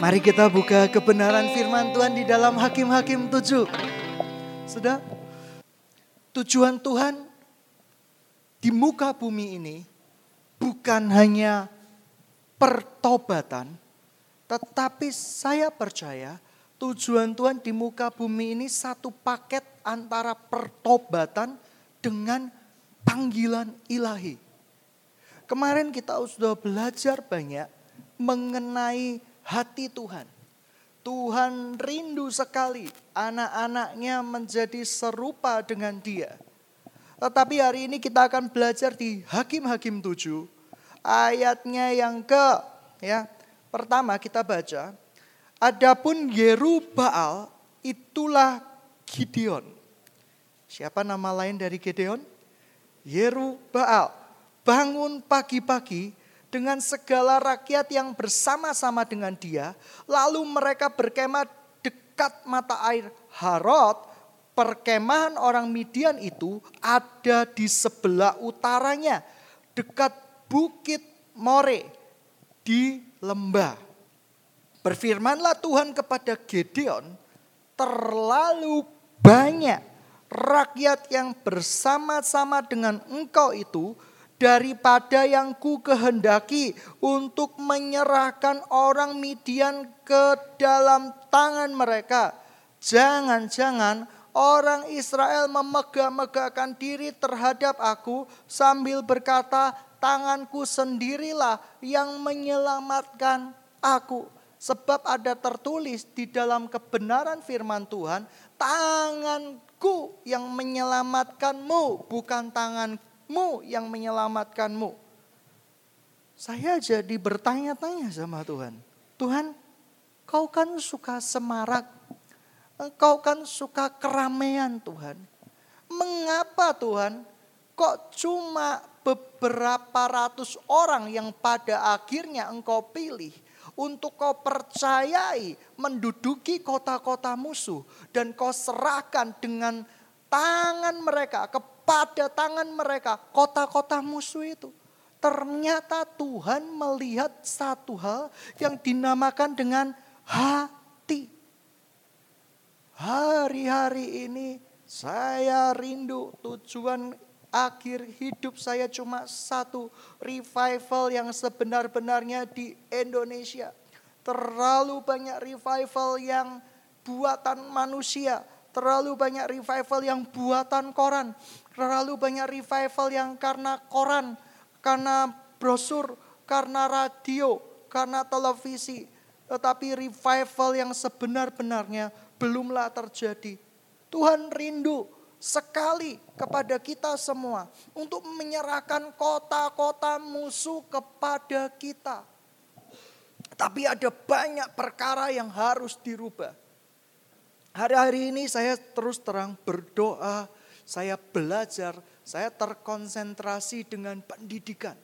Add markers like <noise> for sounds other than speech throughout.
Mari kita buka kebenaran firman Tuhan di dalam Hakim-Hakim 7. Sudah? Tujuan Tuhan di muka bumi ini bukan hanya pertobatan, tetapi saya percaya tujuan Tuhan di muka bumi ini satu paket antara pertobatan dengan panggilan ilahi. Kemarin kita sudah belajar banyak mengenai hati Tuhan. Tuhan rindu sekali anak-anaknya menjadi serupa dengan dia. Tetapi hari ini kita akan belajar di Hakim-Hakim 7 ayatnya yang ke ya. Pertama kita baca, adapun Yerubaal itulah Gideon. Siapa nama lain dari Gideon? Yerubaal. Bangun pagi-pagi dengan segala rakyat yang bersama-sama dengan dia. Lalu mereka berkemah dekat mata air Harod. Perkemahan orang Midian itu ada di sebelah utaranya. Dekat bukit More di lembah. Berfirmanlah Tuhan kepada Gedeon, terlalu banyak rakyat yang bersama-sama dengan engkau itu daripada yang ku kehendaki untuk menyerahkan orang Midian ke dalam tangan mereka. Jangan-jangan orang Israel memegah-megahkan diri terhadap aku sambil berkata, tanganku sendirilah yang menyelamatkan aku. Sebab ada tertulis di dalam kebenaran firman Tuhan, tanganku yang menyelamatkanmu, bukan tanganku mu yang menyelamatkanmu. Saya jadi bertanya-tanya sama Tuhan. Tuhan, kau kan suka semarak. Kau kan suka keramaian Tuhan. Mengapa Tuhan kok cuma beberapa ratus orang yang pada akhirnya engkau pilih untuk kau percayai menduduki kota-kota musuh dan kau serahkan dengan tangan mereka kepada tangan mereka kota-kota musuh itu. Ternyata Tuhan melihat satu hal yang dinamakan dengan hati. Hari-hari ini saya rindu tujuan akhir hidup saya cuma satu revival yang sebenar-benarnya di Indonesia. Terlalu banyak revival yang buatan manusia, terlalu banyak revival yang buatan koran, terlalu banyak revival yang karena koran, karena brosur, karena radio, karena televisi. Tetapi revival yang sebenar-benarnya belumlah terjadi. Tuhan rindu sekali kepada kita semua untuk menyerahkan kota-kota musuh kepada kita. Tapi ada banyak perkara yang harus dirubah. Hari-hari ini saya terus terang berdoa, saya belajar, saya terkonsentrasi dengan pendidikan.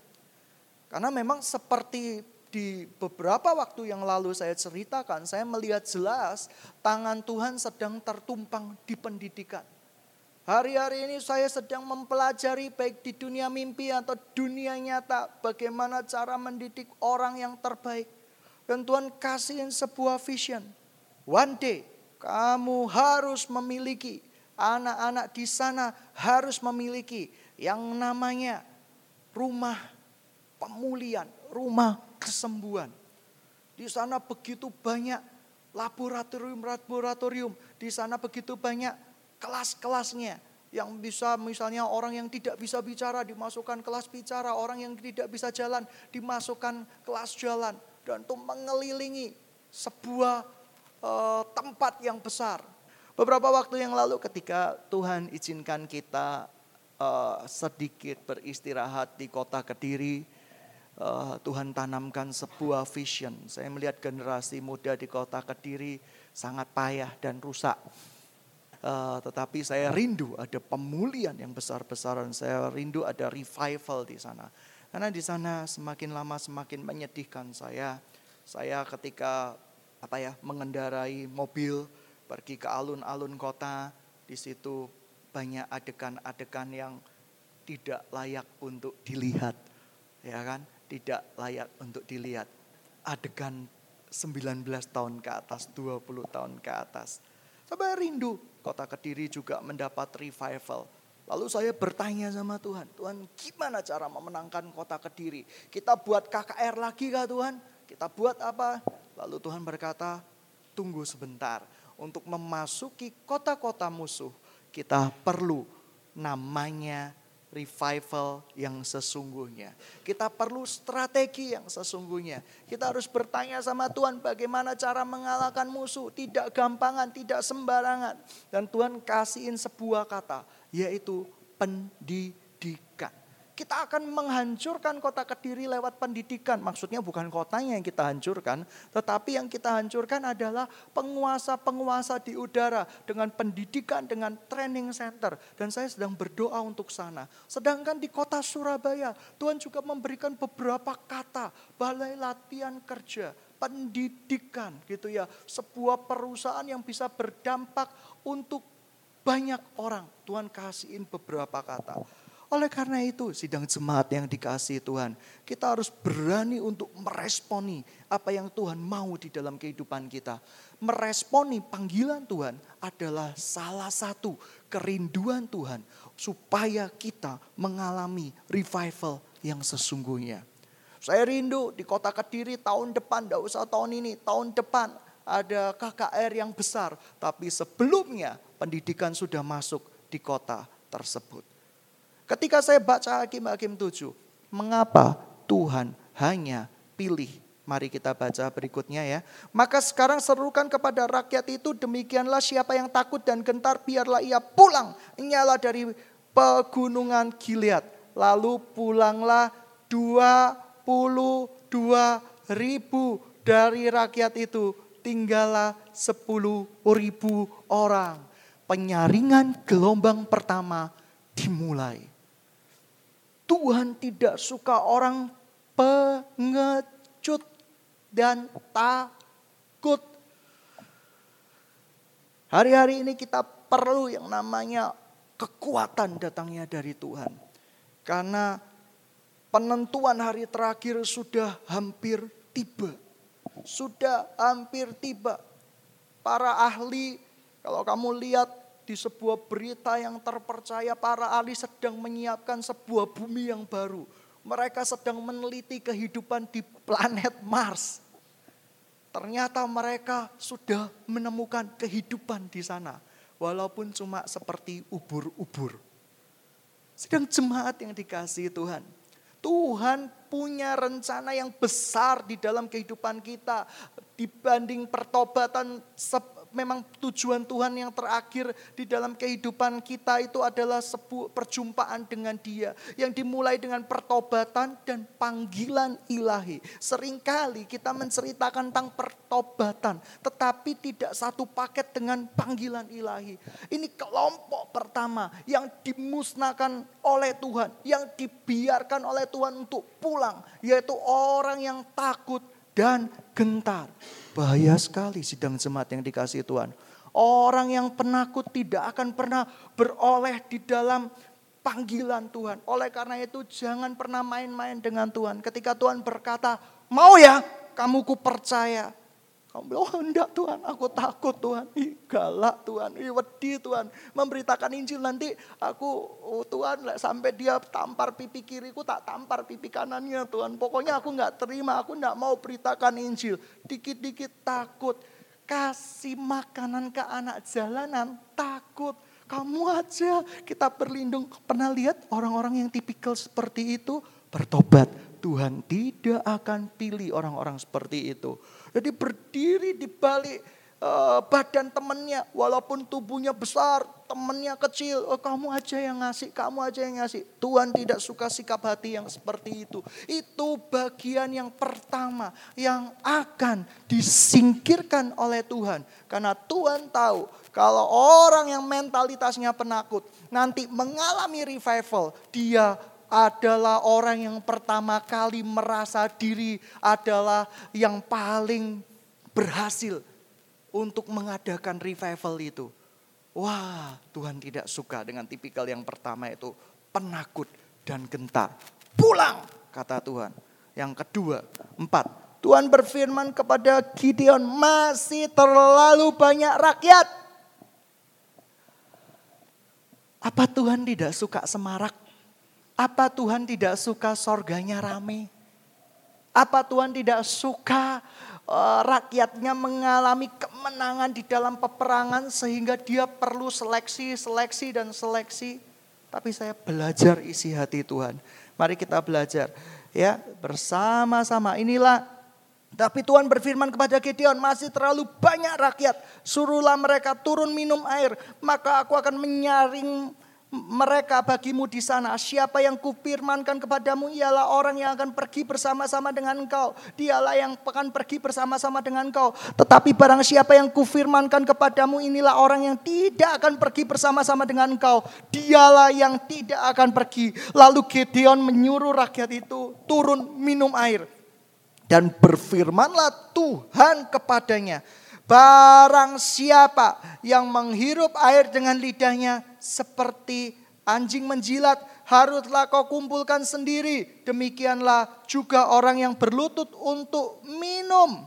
Karena memang seperti di beberapa waktu yang lalu saya ceritakan, saya melihat jelas tangan Tuhan sedang tertumpang di pendidikan. Hari-hari ini saya sedang mempelajari baik di dunia mimpi atau dunia nyata bagaimana cara mendidik orang yang terbaik. Dan Tuhan kasihin sebuah vision. One day kamu harus memiliki, anak-anak di sana harus memiliki yang namanya rumah pemulihan, rumah kesembuhan. Di sana begitu banyak laboratorium-laboratorium, di sana begitu banyak kelas-kelasnya yang bisa misalnya orang yang tidak bisa bicara dimasukkan kelas bicara, orang yang tidak bisa jalan dimasukkan kelas jalan dan itu mengelilingi sebuah uh, tempat yang besar. Beberapa waktu yang lalu ketika Tuhan izinkan kita uh, sedikit beristirahat di kota Kediri, uh, Tuhan tanamkan sebuah vision. Saya melihat generasi muda di kota Kediri sangat payah dan rusak. Uh, tetapi saya rindu ada pemulihan yang besar-besaran. Saya rindu ada revival di sana. Karena di sana semakin lama semakin menyedihkan saya. Saya ketika apa ya mengendarai mobil pergi ke alun-alun kota di situ banyak adegan-adegan yang tidak layak untuk dilihat ya kan tidak layak untuk dilihat adegan 19 tahun ke atas, 20 tahun ke atas. Saya rindu kota Kediri juga mendapat revival. Lalu saya bertanya sama Tuhan, Tuhan gimana cara memenangkan kota Kediri? Kita buat KKR lagi kah Tuhan? Kita buat apa? Lalu Tuhan berkata, tunggu sebentar. Untuk memasuki kota-kota musuh, kita perlu namanya revival yang sesungguhnya. Kita perlu strategi yang sesungguhnya. Kita harus bertanya sama Tuhan bagaimana cara mengalahkan musuh. Tidak gampangan, tidak sembarangan. Dan Tuhan kasihin sebuah kata, yaitu pendidikan. Kita akan menghancurkan kota Kediri lewat pendidikan. Maksudnya bukan kotanya yang kita hancurkan, tetapi yang kita hancurkan adalah penguasa-penguasa di udara dengan pendidikan, dengan training center. Dan saya sedang berdoa untuk sana. Sedangkan di kota Surabaya, Tuhan juga memberikan beberapa kata, balai latihan kerja, pendidikan gitu ya. Sebuah perusahaan yang bisa berdampak untuk banyak orang. Tuhan kasihin beberapa kata. Oleh karena itu, sidang jemaat yang dikasih Tuhan, kita harus berani untuk meresponi apa yang Tuhan mau di dalam kehidupan kita. Meresponi panggilan Tuhan adalah salah satu kerinduan Tuhan supaya kita mengalami revival yang sesungguhnya. Saya rindu di kota Kediri tahun depan, tidak usah tahun ini, tahun depan ada KKR yang besar. Tapi sebelumnya pendidikan sudah masuk di kota tersebut. Ketika saya baca Hakim-Hakim 7, mengapa Tuhan hanya pilih Mari kita baca berikutnya ya. Maka sekarang serukan kepada rakyat itu demikianlah siapa yang takut dan gentar biarlah ia pulang. Nyala dari pegunungan Gilead. Lalu pulanglah 22 ribu dari rakyat itu. Tinggallah 10 ribu orang. Penyaringan gelombang pertama dimulai. Tuhan tidak suka orang pengecut dan takut. Hari-hari ini kita perlu yang namanya kekuatan datangnya dari Tuhan. Karena penentuan hari terakhir sudah hampir tiba. Sudah hampir tiba. Para ahli, kalau kamu lihat di sebuah berita yang terpercaya para ahli sedang menyiapkan sebuah bumi yang baru. Mereka sedang meneliti kehidupan di planet Mars. Ternyata mereka sudah menemukan kehidupan di sana. Walaupun cuma seperti ubur-ubur. Sedang jemaat yang dikasih Tuhan. Tuhan punya rencana yang besar di dalam kehidupan kita. Dibanding pertobatan memang tujuan Tuhan yang terakhir di dalam kehidupan kita itu adalah sebuah perjumpaan dengan dia. Yang dimulai dengan pertobatan dan panggilan ilahi. Seringkali kita menceritakan tentang pertobatan. Tetapi tidak satu paket dengan panggilan ilahi. Ini kelompok pertama yang dimusnahkan oleh Tuhan. Yang dibiarkan oleh Tuhan untuk pulang. Yaitu orang yang takut dan gentar. Bahaya sekali sidang jemaat yang dikasih Tuhan. Orang yang penakut tidak akan pernah beroleh di dalam panggilan Tuhan. Oleh karena itu jangan pernah main-main dengan Tuhan. Ketika Tuhan berkata, mau ya kamu ku percaya. Kamu bilang, oh enggak Tuhan, aku takut Tuhan. Ih, galak Tuhan, ih wedi Tuhan. Memberitakan Injil nanti aku, oh Tuhan sampai dia tampar pipi kiriku tak tampar pipi kanannya Tuhan. Pokoknya aku enggak terima, aku enggak mau beritakan Injil. Dikit-dikit takut. Kasih makanan ke anak jalanan, takut. Kamu aja kita berlindung. Pernah lihat orang-orang yang tipikal seperti itu bertobat. Tuhan tidak akan pilih orang-orang seperti itu. Jadi berdiri di balik uh, badan temannya, walaupun tubuhnya besar, temannya kecil, oh, kamu aja yang ngasih, kamu aja yang ngasih. Tuhan tidak suka sikap hati yang seperti itu. Itu bagian yang pertama yang akan disingkirkan oleh Tuhan. Karena Tuhan tahu kalau orang yang mentalitasnya penakut nanti mengalami revival, dia adalah orang yang pertama kali merasa diri adalah yang paling berhasil untuk mengadakan revival itu. Wah, Tuhan tidak suka dengan tipikal yang pertama itu penakut dan gentar. Pulang, kata Tuhan. Yang kedua, empat, Tuhan berfirman kepada Gideon, masih terlalu banyak rakyat. Apa Tuhan tidak suka semarak? Apa Tuhan tidak suka sorganya rame? Apa Tuhan tidak suka uh, rakyatnya mengalami kemenangan di dalam peperangan sehingga dia perlu seleksi, seleksi dan seleksi? Tapi saya belajar isi hati Tuhan. Mari kita belajar ya bersama-sama. Inilah tapi Tuhan berfirman kepada Gideon, masih terlalu banyak rakyat. Suruhlah mereka turun minum air. Maka aku akan menyaring mereka bagimu di sana. Siapa yang kufirmankan kepadamu ialah orang yang akan pergi bersama-sama dengan engkau. Dialah yang akan pergi bersama-sama dengan engkau. Tetapi barang siapa yang kufirmankan kepadamu inilah orang yang tidak akan pergi bersama-sama dengan engkau. Dialah yang tidak akan pergi. Lalu Gideon menyuruh rakyat itu turun minum air. Dan berfirmanlah Tuhan kepadanya, barang siapa yang menghirup air dengan lidahnya seperti anjing menjilat, haruslah kau kumpulkan sendiri. Demikianlah juga orang yang berlutut untuk minum.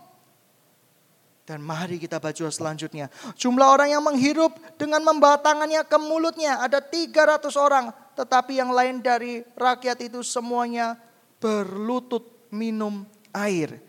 Dan mari kita baca selanjutnya. Jumlah orang yang menghirup dengan membawa tangannya ke mulutnya ada 300 orang. Tetapi yang lain dari rakyat itu semuanya berlutut minum air.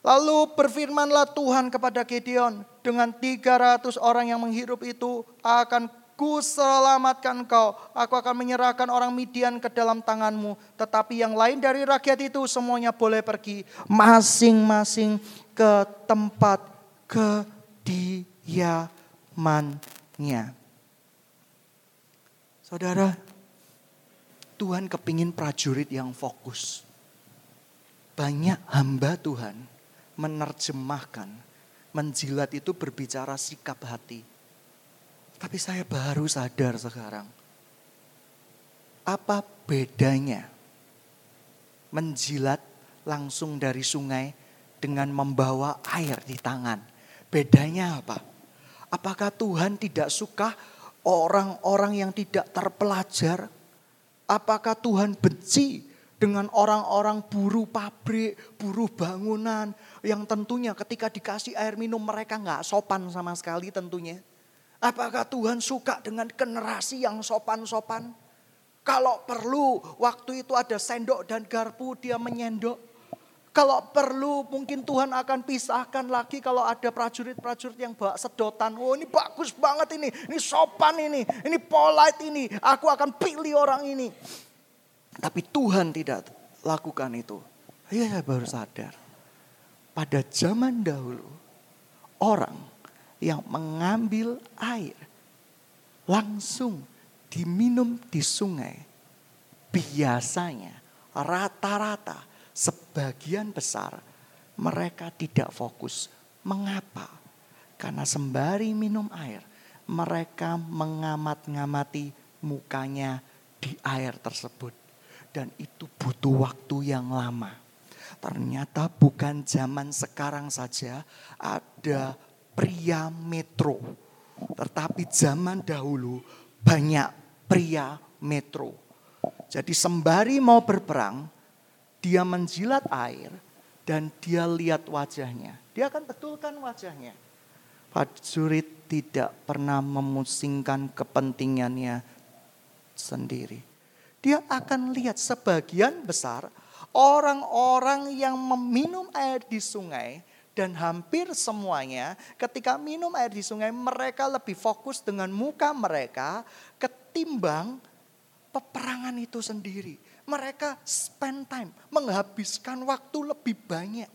Lalu berfirmanlah Tuhan kepada Gideon, dengan 300 orang yang menghirup itu akan ku selamatkan kau. Aku akan menyerahkan orang Midian ke dalam tanganmu. Tetapi yang lain dari rakyat itu semuanya boleh pergi masing-masing ke tempat kediamannya. Saudara, Tuhan kepingin prajurit yang fokus banyak hamba Tuhan menerjemahkan, menjilat itu berbicara sikap hati. Tapi saya baru sadar sekarang. Apa bedanya menjilat langsung dari sungai dengan membawa air di tangan? Bedanya apa? Apakah Tuhan tidak suka orang-orang yang tidak terpelajar? Apakah Tuhan benci dengan orang-orang buruh pabrik, buruh bangunan yang tentunya ketika dikasih air minum mereka nggak sopan sama sekali tentunya. Apakah Tuhan suka dengan generasi yang sopan-sopan? Kalau perlu waktu itu ada sendok dan garpu dia menyendok. Kalau perlu mungkin Tuhan akan pisahkan lagi kalau ada prajurit-prajurit yang bawa sedotan. Oh ini bagus banget ini, ini sopan ini, ini polite ini. Aku akan pilih orang ini. Tapi Tuhan tidak lakukan itu. Ya saya baru sadar. Pada zaman dahulu orang yang mengambil air langsung diminum di sungai. Biasanya rata-rata sebagian besar mereka tidak fokus. Mengapa? Karena sembari minum air mereka mengamat-ngamati mukanya di air tersebut dan itu butuh waktu yang lama. Ternyata bukan zaman sekarang saja ada pria metro. Tetapi zaman dahulu banyak pria metro. Jadi sembari mau berperang, dia menjilat air dan dia lihat wajahnya. Dia akan betulkan wajahnya. Prajurit tidak pernah memusingkan kepentingannya sendiri dia akan lihat sebagian besar orang-orang yang meminum air di sungai dan hampir semuanya ketika minum air di sungai mereka lebih fokus dengan muka mereka ketimbang peperangan itu sendiri. Mereka spend time, menghabiskan waktu lebih banyak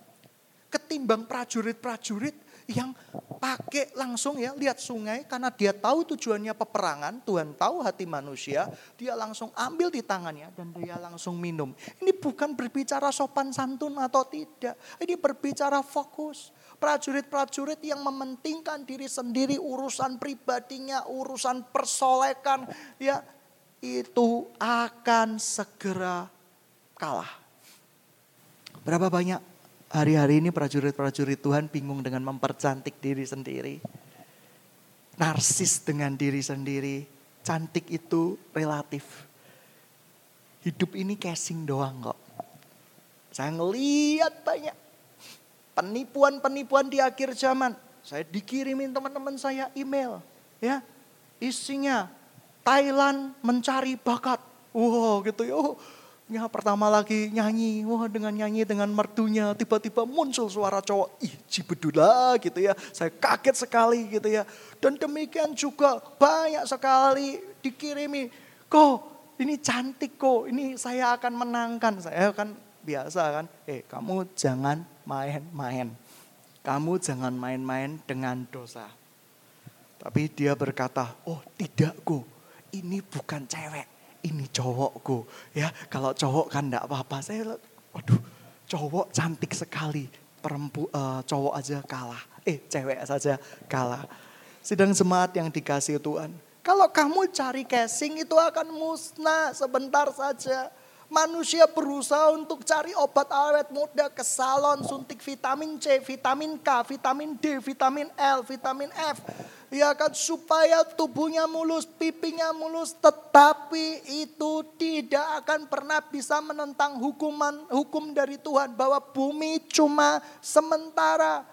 ketimbang prajurit-prajurit yang pakai langsung ya lihat sungai karena dia tahu tujuannya peperangan, Tuhan tahu hati manusia, dia langsung ambil di tangannya dan dia langsung minum. Ini bukan berbicara sopan santun atau tidak, ini berbicara fokus. Prajurit-prajurit yang mementingkan diri sendiri, urusan pribadinya, urusan persolekan, ya itu akan segera kalah. Berapa banyak Hari-hari ini prajurit-prajurit Tuhan bingung dengan mempercantik diri sendiri. Narsis dengan diri sendiri. Cantik itu relatif. Hidup ini casing doang kok. Saya ngeliat banyak Penipuan-penipuan di akhir zaman. Saya dikirimin teman-teman saya email. ya Isinya Thailand mencari bakat. Wow gitu ya. Oh, ya pertama lagi nyanyi. Wah dengan nyanyi dengan merdunya tiba-tiba muncul suara cowok. Ih cibedula gitu ya. Saya kaget sekali gitu ya. Dan demikian juga banyak sekali dikirimi. Kok ini cantik kok. Ini saya akan menangkan. Saya akan biasa kan. Eh kamu jangan main-main. Kamu jangan main-main dengan dosa. Tapi dia berkata, oh tidak kok. Ini bukan cewek. Ini cowokku. Ya kalau cowok kan enggak apa-apa. Saya, waduh cowok cantik sekali. Perempu, uh, cowok aja kalah. Eh cewek saja kalah. Sedang jemaat yang dikasih Tuhan. Kalau kamu cari casing itu akan musnah sebentar saja. Manusia berusaha untuk cari obat awet muda ke salon, suntik vitamin C, vitamin K, vitamin D, vitamin L, vitamin F. Ya kan supaya tubuhnya mulus, pipinya mulus, tetapi itu tidak akan pernah bisa menentang hukuman hukum dari Tuhan bahwa bumi cuma sementara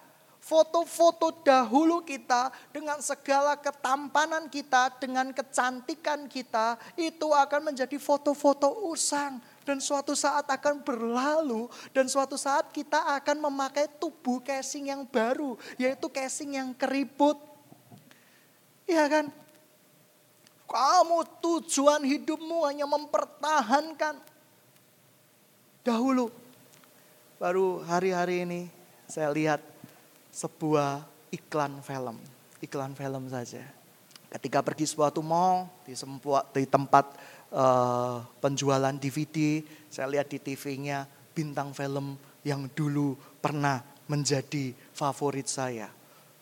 foto-foto dahulu kita dengan segala ketampanan kita, dengan kecantikan kita, itu akan menjadi foto-foto usang. Dan suatu saat akan berlalu dan suatu saat kita akan memakai tubuh casing yang baru, yaitu casing yang keriput. Iya kan? Kamu tujuan hidupmu hanya mempertahankan dahulu. Baru hari-hari ini saya lihat sebuah iklan film. Iklan film saja. Ketika pergi suatu mall di, sempuat, di tempat uh, penjualan DVD, saya lihat di TV-nya bintang film yang dulu pernah menjadi favorit saya.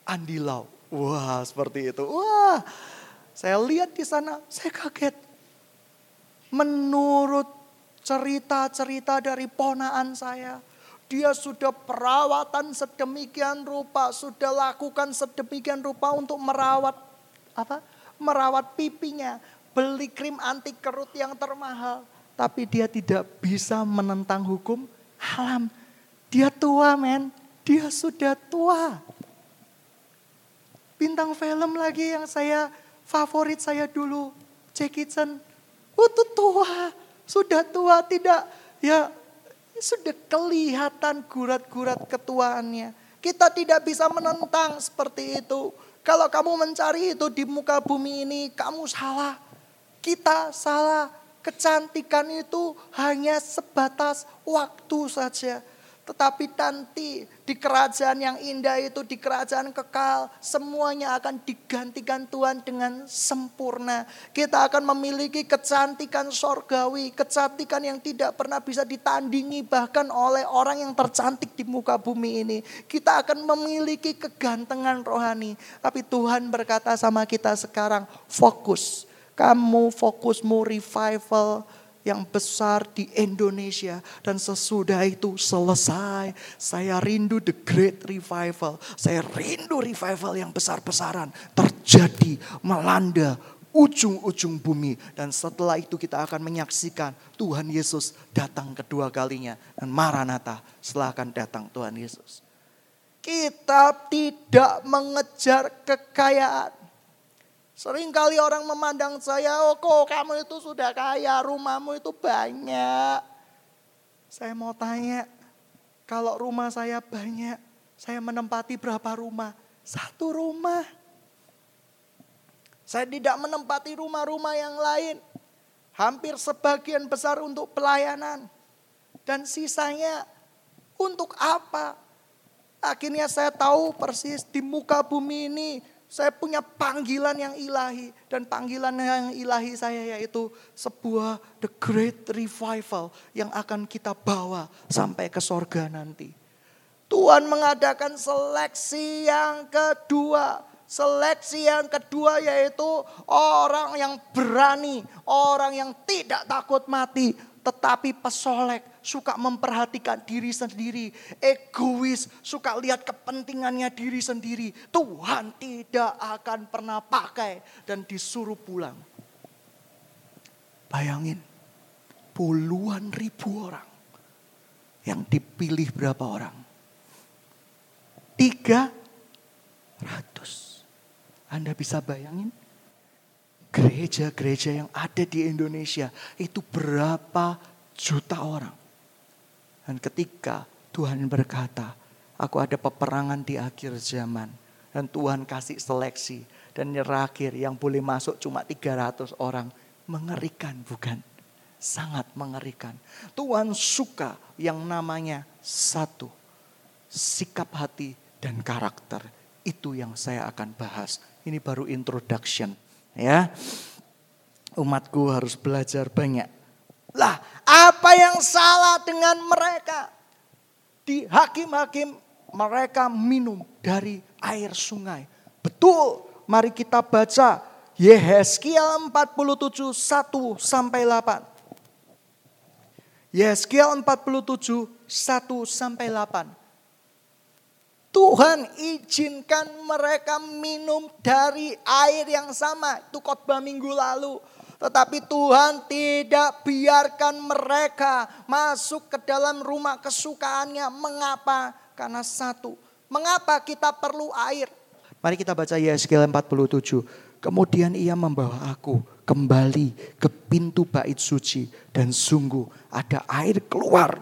Andi Lau. Wah, seperti itu. Wah, saya lihat di sana, saya kaget. Menurut cerita-cerita dari ponaan saya, dia sudah perawatan sedemikian rupa, sudah lakukan sedemikian rupa untuk merawat apa? Merawat pipinya, beli krim anti kerut yang termahal, tapi dia tidak bisa menentang hukum alam. Dia tua, men. Dia sudah tua. Bintang film lagi yang saya favorit saya dulu, Jackie Chan. Oh, itu tua, sudah tua tidak ya sudah kelihatan gurat-gurat ketuaannya. Kita tidak bisa menentang seperti itu. Kalau kamu mencari itu di muka bumi ini, kamu salah. Kita salah. Kecantikan itu hanya sebatas waktu saja. Tetapi nanti di kerajaan yang indah itu, di kerajaan kekal, semuanya akan digantikan Tuhan dengan sempurna. Kita akan memiliki kecantikan sorgawi, kecantikan yang tidak pernah bisa ditandingi bahkan oleh orang yang tercantik di muka bumi ini. Kita akan memiliki kegantengan rohani. Tapi Tuhan berkata sama kita sekarang, fokus. Kamu fokusmu revival, yang besar di Indonesia. Dan sesudah itu selesai, saya rindu the great revival. Saya rindu revival yang besar-besaran terjadi, melanda ujung-ujung bumi. Dan setelah itu kita akan menyaksikan Tuhan Yesus datang kedua kalinya. Dan Maranatha setelah akan datang Tuhan Yesus. Kita tidak mengejar kekayaan. Sering kali orang memandang saya, oh kok kamu itu sudah kaya, rumahmu itu banyak. Saya mau tanya, kalau rumah saya banyak, saya menempati berapa rumah? Satu rumah. Saya tidak menempati rumah-rumah yang lain. Hampir sebagian besar untuk pelayanan. Dan sisanya untuk apa? Akhirnya saya tahu persis di muka bumi ini saya punya panggilan yang ilahi. Dan panggilan yang ilahi saya yaitu sebuah the great revival yang akan kita bawa sampai ke sorga nanti. Tuhan mengadakan seleksi yang kedua. Seleksi yang kedua yaitu orang yang berani, orang yang tidak takut mati, tetapi pesolek, suka memperhatikan diri sendiri, egois, suka lihat kepentingannya diri sendiri. Tuhan tidak akan pernah pakai dan disuruh pulang. Bayangin, puluhan ribu orang yang dipilih berapa orang? 300. Anda bisa bayangin? Gereja-gereja yang ada di Indonesia itu berapa juta orang. Dan ketika Tuhan berkata, aku ada peperangan di akhir zaman. Dan Tuhan kasih seleksi. Dan terakhir yang boleh masuk cuma 300 orang. Mengerikan bukan? Sangat mengerikan. Tuhan suka yang namanya satu. Sikap hati dan karakter. Itu yang saya akan bahas. Ini baru introduction. Ya, umatku harus belajar banyak. Lah, apa yang salah dengan mereka? Di hakim-hakim mereka minum dari air sungai. Betul, mari kita baca Yehezkiel 47 1 sampai 8. Yehezkiel 47 1 sampai 8. Tuhan izinkan mereka minum dari air yang sama. Itu khotbah minggu lalu. Tetapi Tuhan tidak biarkan mereka masuk ke dalam rumah kesukaannya. Mengapa? Karena satu. Mengapa kita perlu air? Mari kita baca Yeskiel 47. Kemudian ia membawa aku kembali ke pintu bait suci. Dan sungguh ada air keluar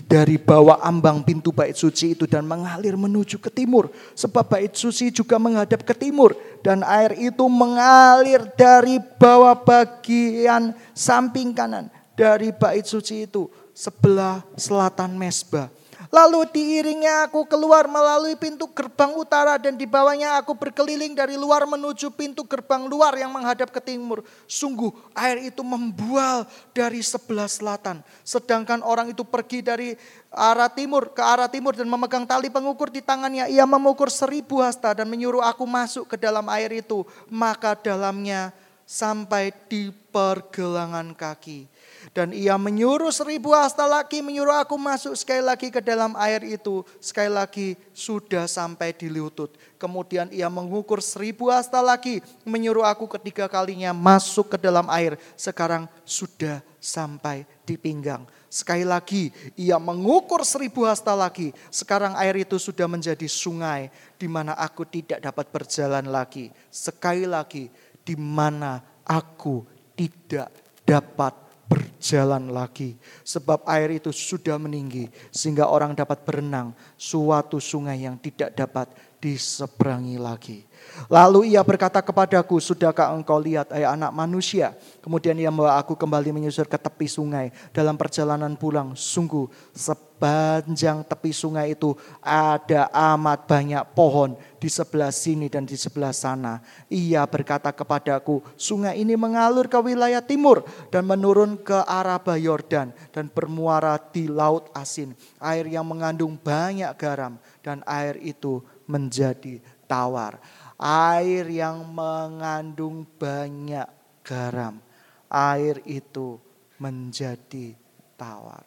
dari bawah ambang pintu bait suci itu dan mengalir menuju ke timur. Sebab bait suci juga menghadap ke timur. Dan air itu mengalir dari bawah bagian samping kanan. Dari bait suci itu sebelah selatan mesbah Lalu diiringnya aku keluar melalui pintu gerbang utara dan di bawahnya aku berkeliling dari luar menuju pintu gerbang luar yang menghadap ke timur. Sungguh air itu membual dari sebelah selatan. Sedangkan orang itu pergi dari arah timur ke arah timur dan memegang tali pengukur di tangannya. Ia mengukur seribu hasta dan menyuruh aku masuk ke dalam air itu. Maka dalamnya sampai di pergelangan kaki. Dan ia menyuruh seribu hasta lagi, menyuruh aku masuk sekali lagi ke dalam air itu. Sekali lagi sudah sampai di lutut. Kemudian ia mengukur seribu hasta lagi, menyuruh aku ketiga kalinya masuk ke dalam air. Sekarang sudah sampai di pinggang. Sekali lagi ia mengukur seribu hasta lagi. Sekarang air itu sudah menjadi sungai di mana aku tidak dapat berjalan lagi. Sekali lagi di mana aku tidak dapat berjalan lagi. Sebab air itu sudah meninggi sehingga orang dapat berenang suatu sungai yang tidak dapat diseberangi lagi. Lalu ia berkata kepadaku, sudahkah engkau lihat ayah anak manusia? Kemudian ia membawa aku kembali menyusur ke tepi sungai. Dalam perjalanan pulang, sungguh sepanjang tepi sungai itu ada amat banyak pohon di sebelah sini dan di sebelah sana. Ia berkata kepadaku, sungai ini mengalur ke wilayah timur dan menurun ke arah Yordan dan bermuara di laut asin. Air yang mengandung banyak garam dan air itu menjadi tawar. Air yang mengandung banyak garam. Air itu menjadi tawar.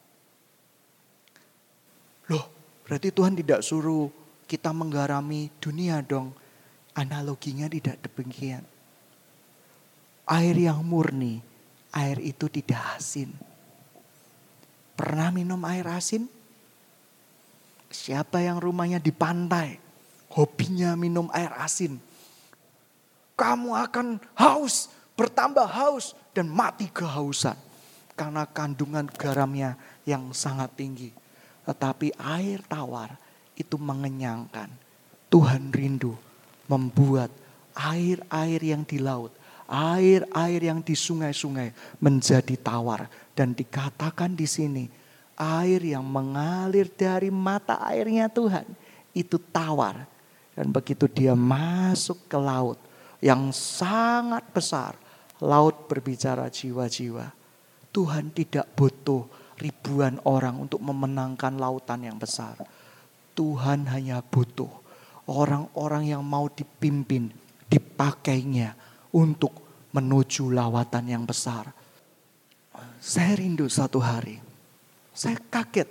Loh, berarti Tuhan tidak suruh kita menggarami dunia dong. Analoginya tidak demikian. Air yang murni, air itu tidak asin. Pernah minum air asin? Siapa yang rumahnya di pantai? Hobinya minum air asin. Kamu akan haus, bertambah haus dan mati kehausan. Karena kandungan garamnya yang sangat tinggi. Tetapi air tawar itu mengenyangkan. Tuhan rindu membuat air-air yang di laut, air-air yang di sungai-sungai menjadi tawar. Dan dikatakan di sini, air yang mengalir dari mata airnya Tuhan itu tawar dan begitu dia masuk ke laut yang sangat besar, laut berbicara jiwa-jiwa. Tuhan tidak butuh ribuan orang untuk memenangkan lautan yang besar. Tuhan hanya butuh orang-orang yang mau dipimpin, dipakainya untuk menuju lawatan yang besar. Saya rindu satu hari. Saya kaget.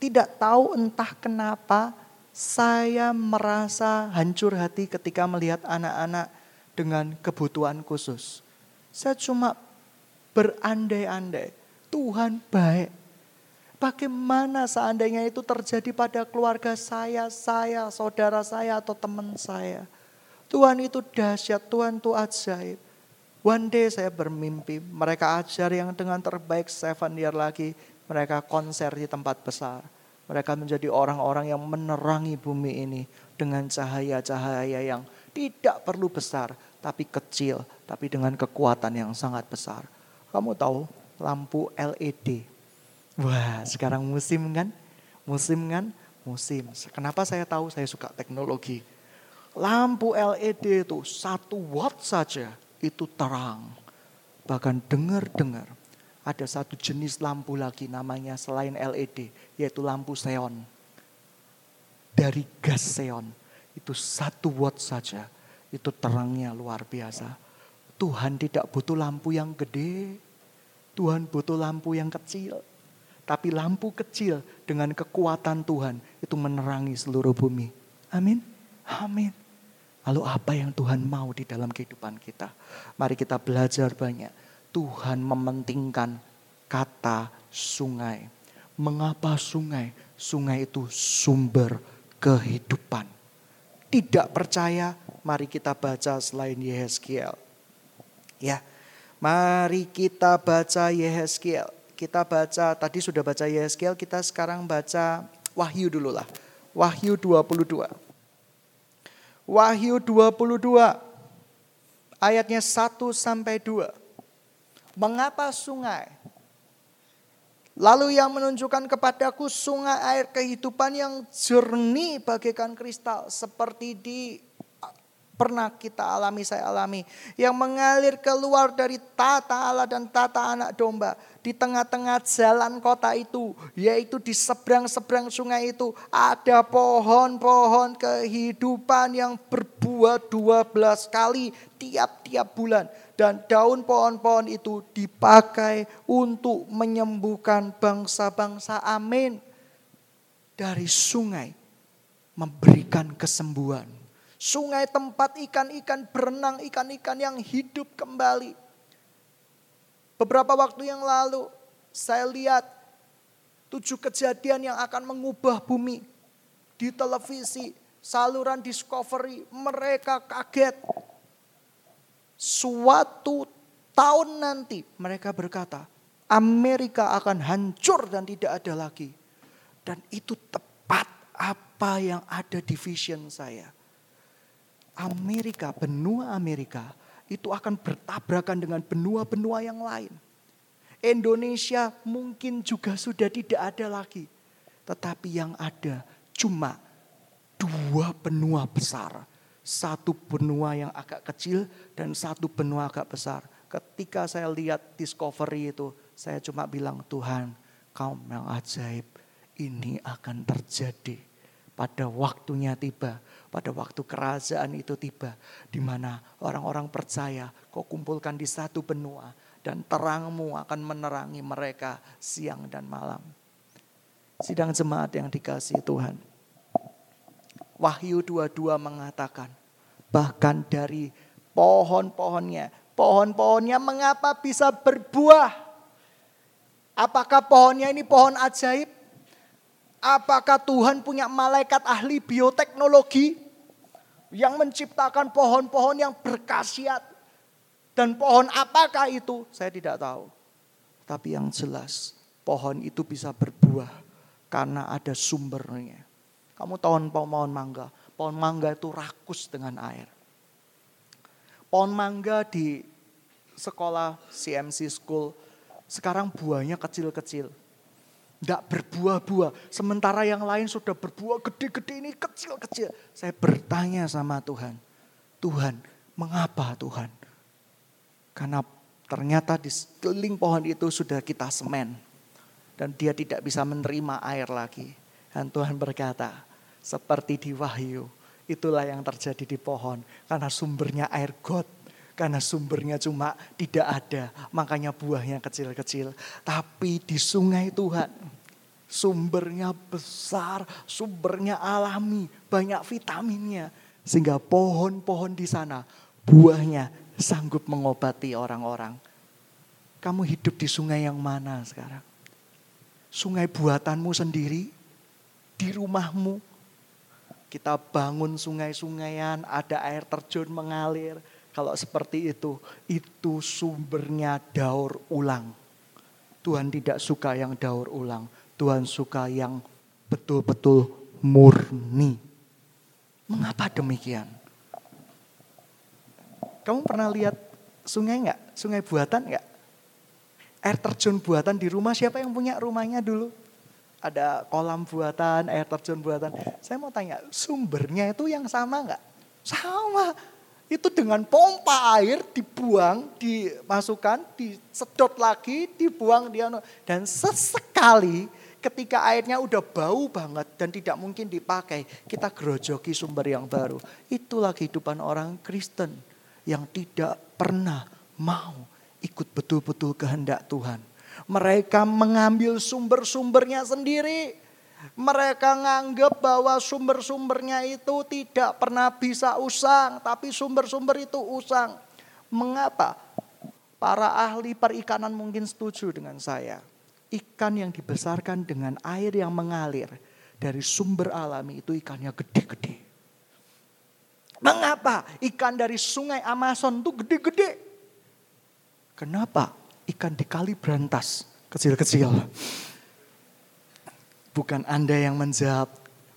Tidak tahu entah kenapa saya merasa hancur hati ketika melihat anak-anak dengan kebutuhan khusus. Saya cuma berandai-andai, Tuhan baik. Bagaimana seandainya itu terjadi pada keluarga saya, saya, saudara saya, atau teman saya. Tuhan itu dahsyat, Tuhan itu ajaib. One day saya bermimpi, mereka ajar yang dengan terbaik seven year lagi, mereka konser di tempat besar. Mereka menjadi orang-orang yang menerangi bumi ini dengan cahaya-cahaya yang tidak perlu besar, tapi kecil, tapi dengan kekuatan yang sangat besar. Kamu tahu lampu LED Wah, sekarang musim kan? Musim kan? Musim. Kenapa saya tahu saya suka teknologi? Lampu LED itu satu watt saja itu terang. Bahkan dengar-dengar ada satu jenis lampu lagi namanya selain LED yaitu lampu seon. Dari gas seon itu satu watt saja itu terangnya luar biasa. Tuhan tidak butuh lampu yang gede, Tuhan butuh lampu yang kecil. Tapi lampu kecil dengan kekuatan Tuhan itu menerangi seluruh bumi. Amin. Amin. Lalu apa yang Tuhan mau di dalam kehidupan kita? Mari kita belajar banyak. Tuhan mementingkan kata sungai. Mengapa sungai? Sungai itu sumber kehidupan. Tidak percaya, mari kita baca selain Yehezkiel. Ya, mari kita baca Yehezkiel kita baca, tadi sudah baca Yeskel, kita sekarang baca Wahyu dulu lah. Wahyu 22. Wahyu 22 ayatnya 1 sampai 2. Mengapa sungai? Lalu yang menunjukkan kepadaku sungai air kehidupan yang jernih bagaikan kristal seperti di pernah kita alami, saya alami. Yang mengalir keluar dari tata Allah dan tata anak domba. Di tengah-tengah jalan kota itu, yaitu di seberang-seberang sungai itu, ada pohon-pohon kehidupan yang berbuah 12 kali tiap-tiap bulan. Dan daun pohon-pohon itu dipakai untuk menyembuhkan bangsa-bangsa. Amin. Dari sungai memberikan kesembuhan Sungai tempat ikan-ikan berenang, ikan-ikan yang hidup kembali. Beberapa waktu yang lalu saya lihat tujuh kejadian yang akan mengubah bumi di televisi, saluran Discovery. Mereka kaget. Suatu tahun nanti mereka berkata, Amerika akan hancur dan tidak ada lagi. Dan itu tepat apa yang ada di vision saya. Amerika, benua Amerika itu akan bertabrakan dengan benua-benua yang lain. Indonesia mungkin juga sudah tidak ada lagi. Tetapi yang ada cuma dua benua besar. Satu benua yang agak kecil dan satu benua agak besar. Ketika saya lihat Discovery itu, saya cuma bilang, Tuhan, kau yang ajaib, ini akan terjadi pada waktunya tiba pada waktu kerajaan itu tiba, di mana orang-orang percaya kau kumpulkan di satu benua dan terangmu akan menerangi mereka siang dan malam. Sidang jemaat yang dikasih Tuhan. Wahyu 22 mengatakan, bahkan dari pohon-pohonnya, pohon-pohonnya mengapa bisa berbuah? Apakah pohonnya ini pohon ajaib? Apakah Tuhan punya malaikat ahli bioteknologi yang menciptakan pohon-pohon yang berkasiat. Dan pohon apakah itu? Saya tidak tahu. Tapi yang jelas, pohon itu bisa berbuah karena ada sumbernya. Kamu tahu pohon mangga? Pohon mangga itu rakus dengan air. Pohon mangga di sekolah CMC School sekarang buahnya kecil-kecil tidak berbuah-buah. Sementara yang lain sudah berbuah gede-gede ini kecil-kecil. Saya bertanya sama Tuhan. Tuhan, mengapa Tuhan? Karena ternyata di sekeliling pohon itu sudah kita semen. Dan dia tidak bisa menerima air lagi. Dan Tuhan berkata, seperti di Wahyu, itulah yang terjadi di pohon. Karena sumbernya air got karena sumbernya cuma tidak ada, makanya buahnya kecil-kecil. Tapi di sungai Tuhan, sumbernya besar, sumbernya alami, banyak vitaminnya. Sehingga pohon-pohon di sana, buahnya sanggup mengobati orang-orang. Kamu hidup di sungai yang mana sekarang? sungai buatanmu sendiri di rumahmu. Kita bangun sungai-sungaian, ada air terjun mengalir. Kalau seperti itu, itu sumbernya daur ulang. Tuhan tidak suka yang daur ulang. Tuhan suka yang betul-betul murni. Mengapa demikian? Kamu pernah lihat sungai enggak? Sungai buatan enggak? Air terjun buatan di rumah siapa yang punya rumahnya dulu? Ada kolam buatan, air terjun buatan. Saya mau tanya, sumbernya itu yang sama enggak? Sama. Itu dengan pompa air dibuang, dimasukkan, disedot lagi, dibuang dia dan sesekali ketika airnya udah bau banget dan tidak mungkin dipakai, kita gerojoki sumber yang baru. Itulah kehidupan orang Kristen yang tidak pernah mau ikut betul-betul kehendak Tuhan. Mereka mengambil sumber-sumbernya sendiri. Mereka nganggap bahwa sumber-sumbernya itu tidak pernah bisa usang, tapi sumber-sumber itu usang. Mengapa? Para ahli perikanan mungkin setuju dengan saya ikan yang dibesarkan dengan air yang mengalir dari sumber alami itu ikannya gede-gede. Mengapa ikan dari sungai Amazon itu gede-gede? Kenapa ikan di kali berantas kecil-kecil? Bukan Anda yang menjawab,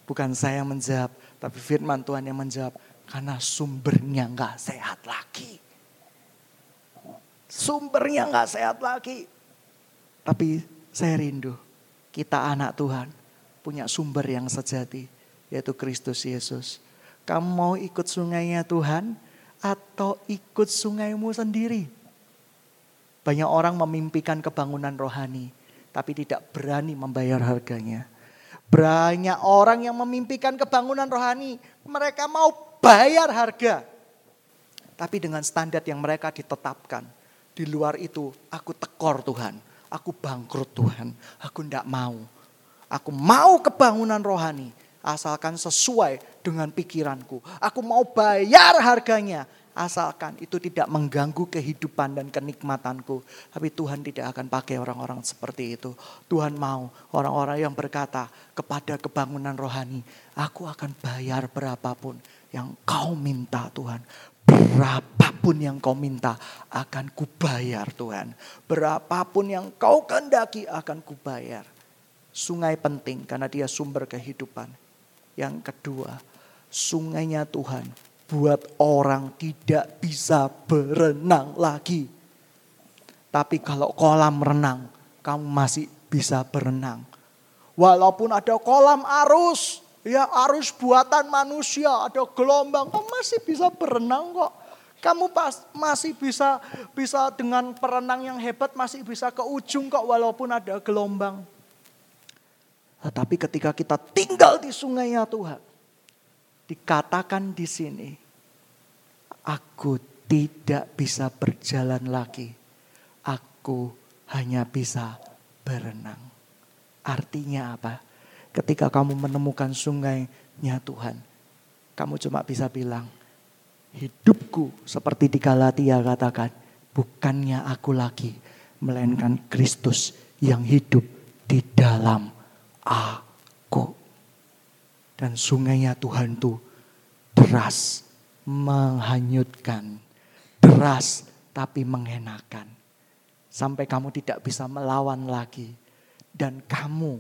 bukan saya yang menjawab, tapi firman Tuhan yang menjawab. Karena sumbernya nggak sehat lagi. Sumbernya nggak sehat lagi. Tapi saya rindu kita anak Tuhan punya sumber yang sejati yaitu Kristus Yesus. Kamu mau ikut sungainya Tuhan atau ikut sungaimu sendiri? Banyak orang memimpikan kebangunan rohani tapi tidak berani membayar harganya. Banyak orang yang memimpikan kebangunan rohani, mereka mau bayar harga. Tapi dengan standar yang mereka ditetapkan. Di luar itu aku tekor Tuhan Aku bangkrut Tuhan. Aku tidak mau. Aku mau kebangunan rohani. Asalkan sesuai dengan pikiranku. Aku mau bayar harganya. Asalkan itu tidak mengganggu kehidupan dan kenikmatanku. Tapi Tuhan tidak akan pakai orang-orang seperti itu. Tuhan mau orang-orang yang berkata kepada kebangunan rohani. Aku akan bayar berapapun yang kau minta Tuhan. Berapapun yang kau minta akan kubayar Tuhan. Berapapun yang kau kehendaki akan kubayar. Sungai penting karena dia sumber kehidupan. Yang kedua, sungainya Tuhan buat orang tidak bisa berenang lagi. Tapi kalau kolam renang, kamu masih bisa berenang. Walaupun ada kolam arus, Ya arus buatan manusia, ada gelombang, kamu masih bisa berenang kok. Kamu pas, masih bisa bisa dengan perenang yang hebat masih bisa ke ujung kok walaupun ada gelombang. Tetapi ketika kita tinggal di sungainya Tuhan, dikatakan di sini, aku tidak bisa berjalan lagi. Aku hanya bisa berenang. Artinya apa? Ketika kamu menemukan sungainya Tuhan, kamu cuma bisa bilang, hidupku seperti di Galatia katakan, bukannya aku lagi, melainkan Kristus yang hidup di dalam aku. Dan sungainya Tuhan itu deras, menghanyutkan, deras tapi mengenakan. Sampai kamu tidak bisa melawan lagi. Dan kamu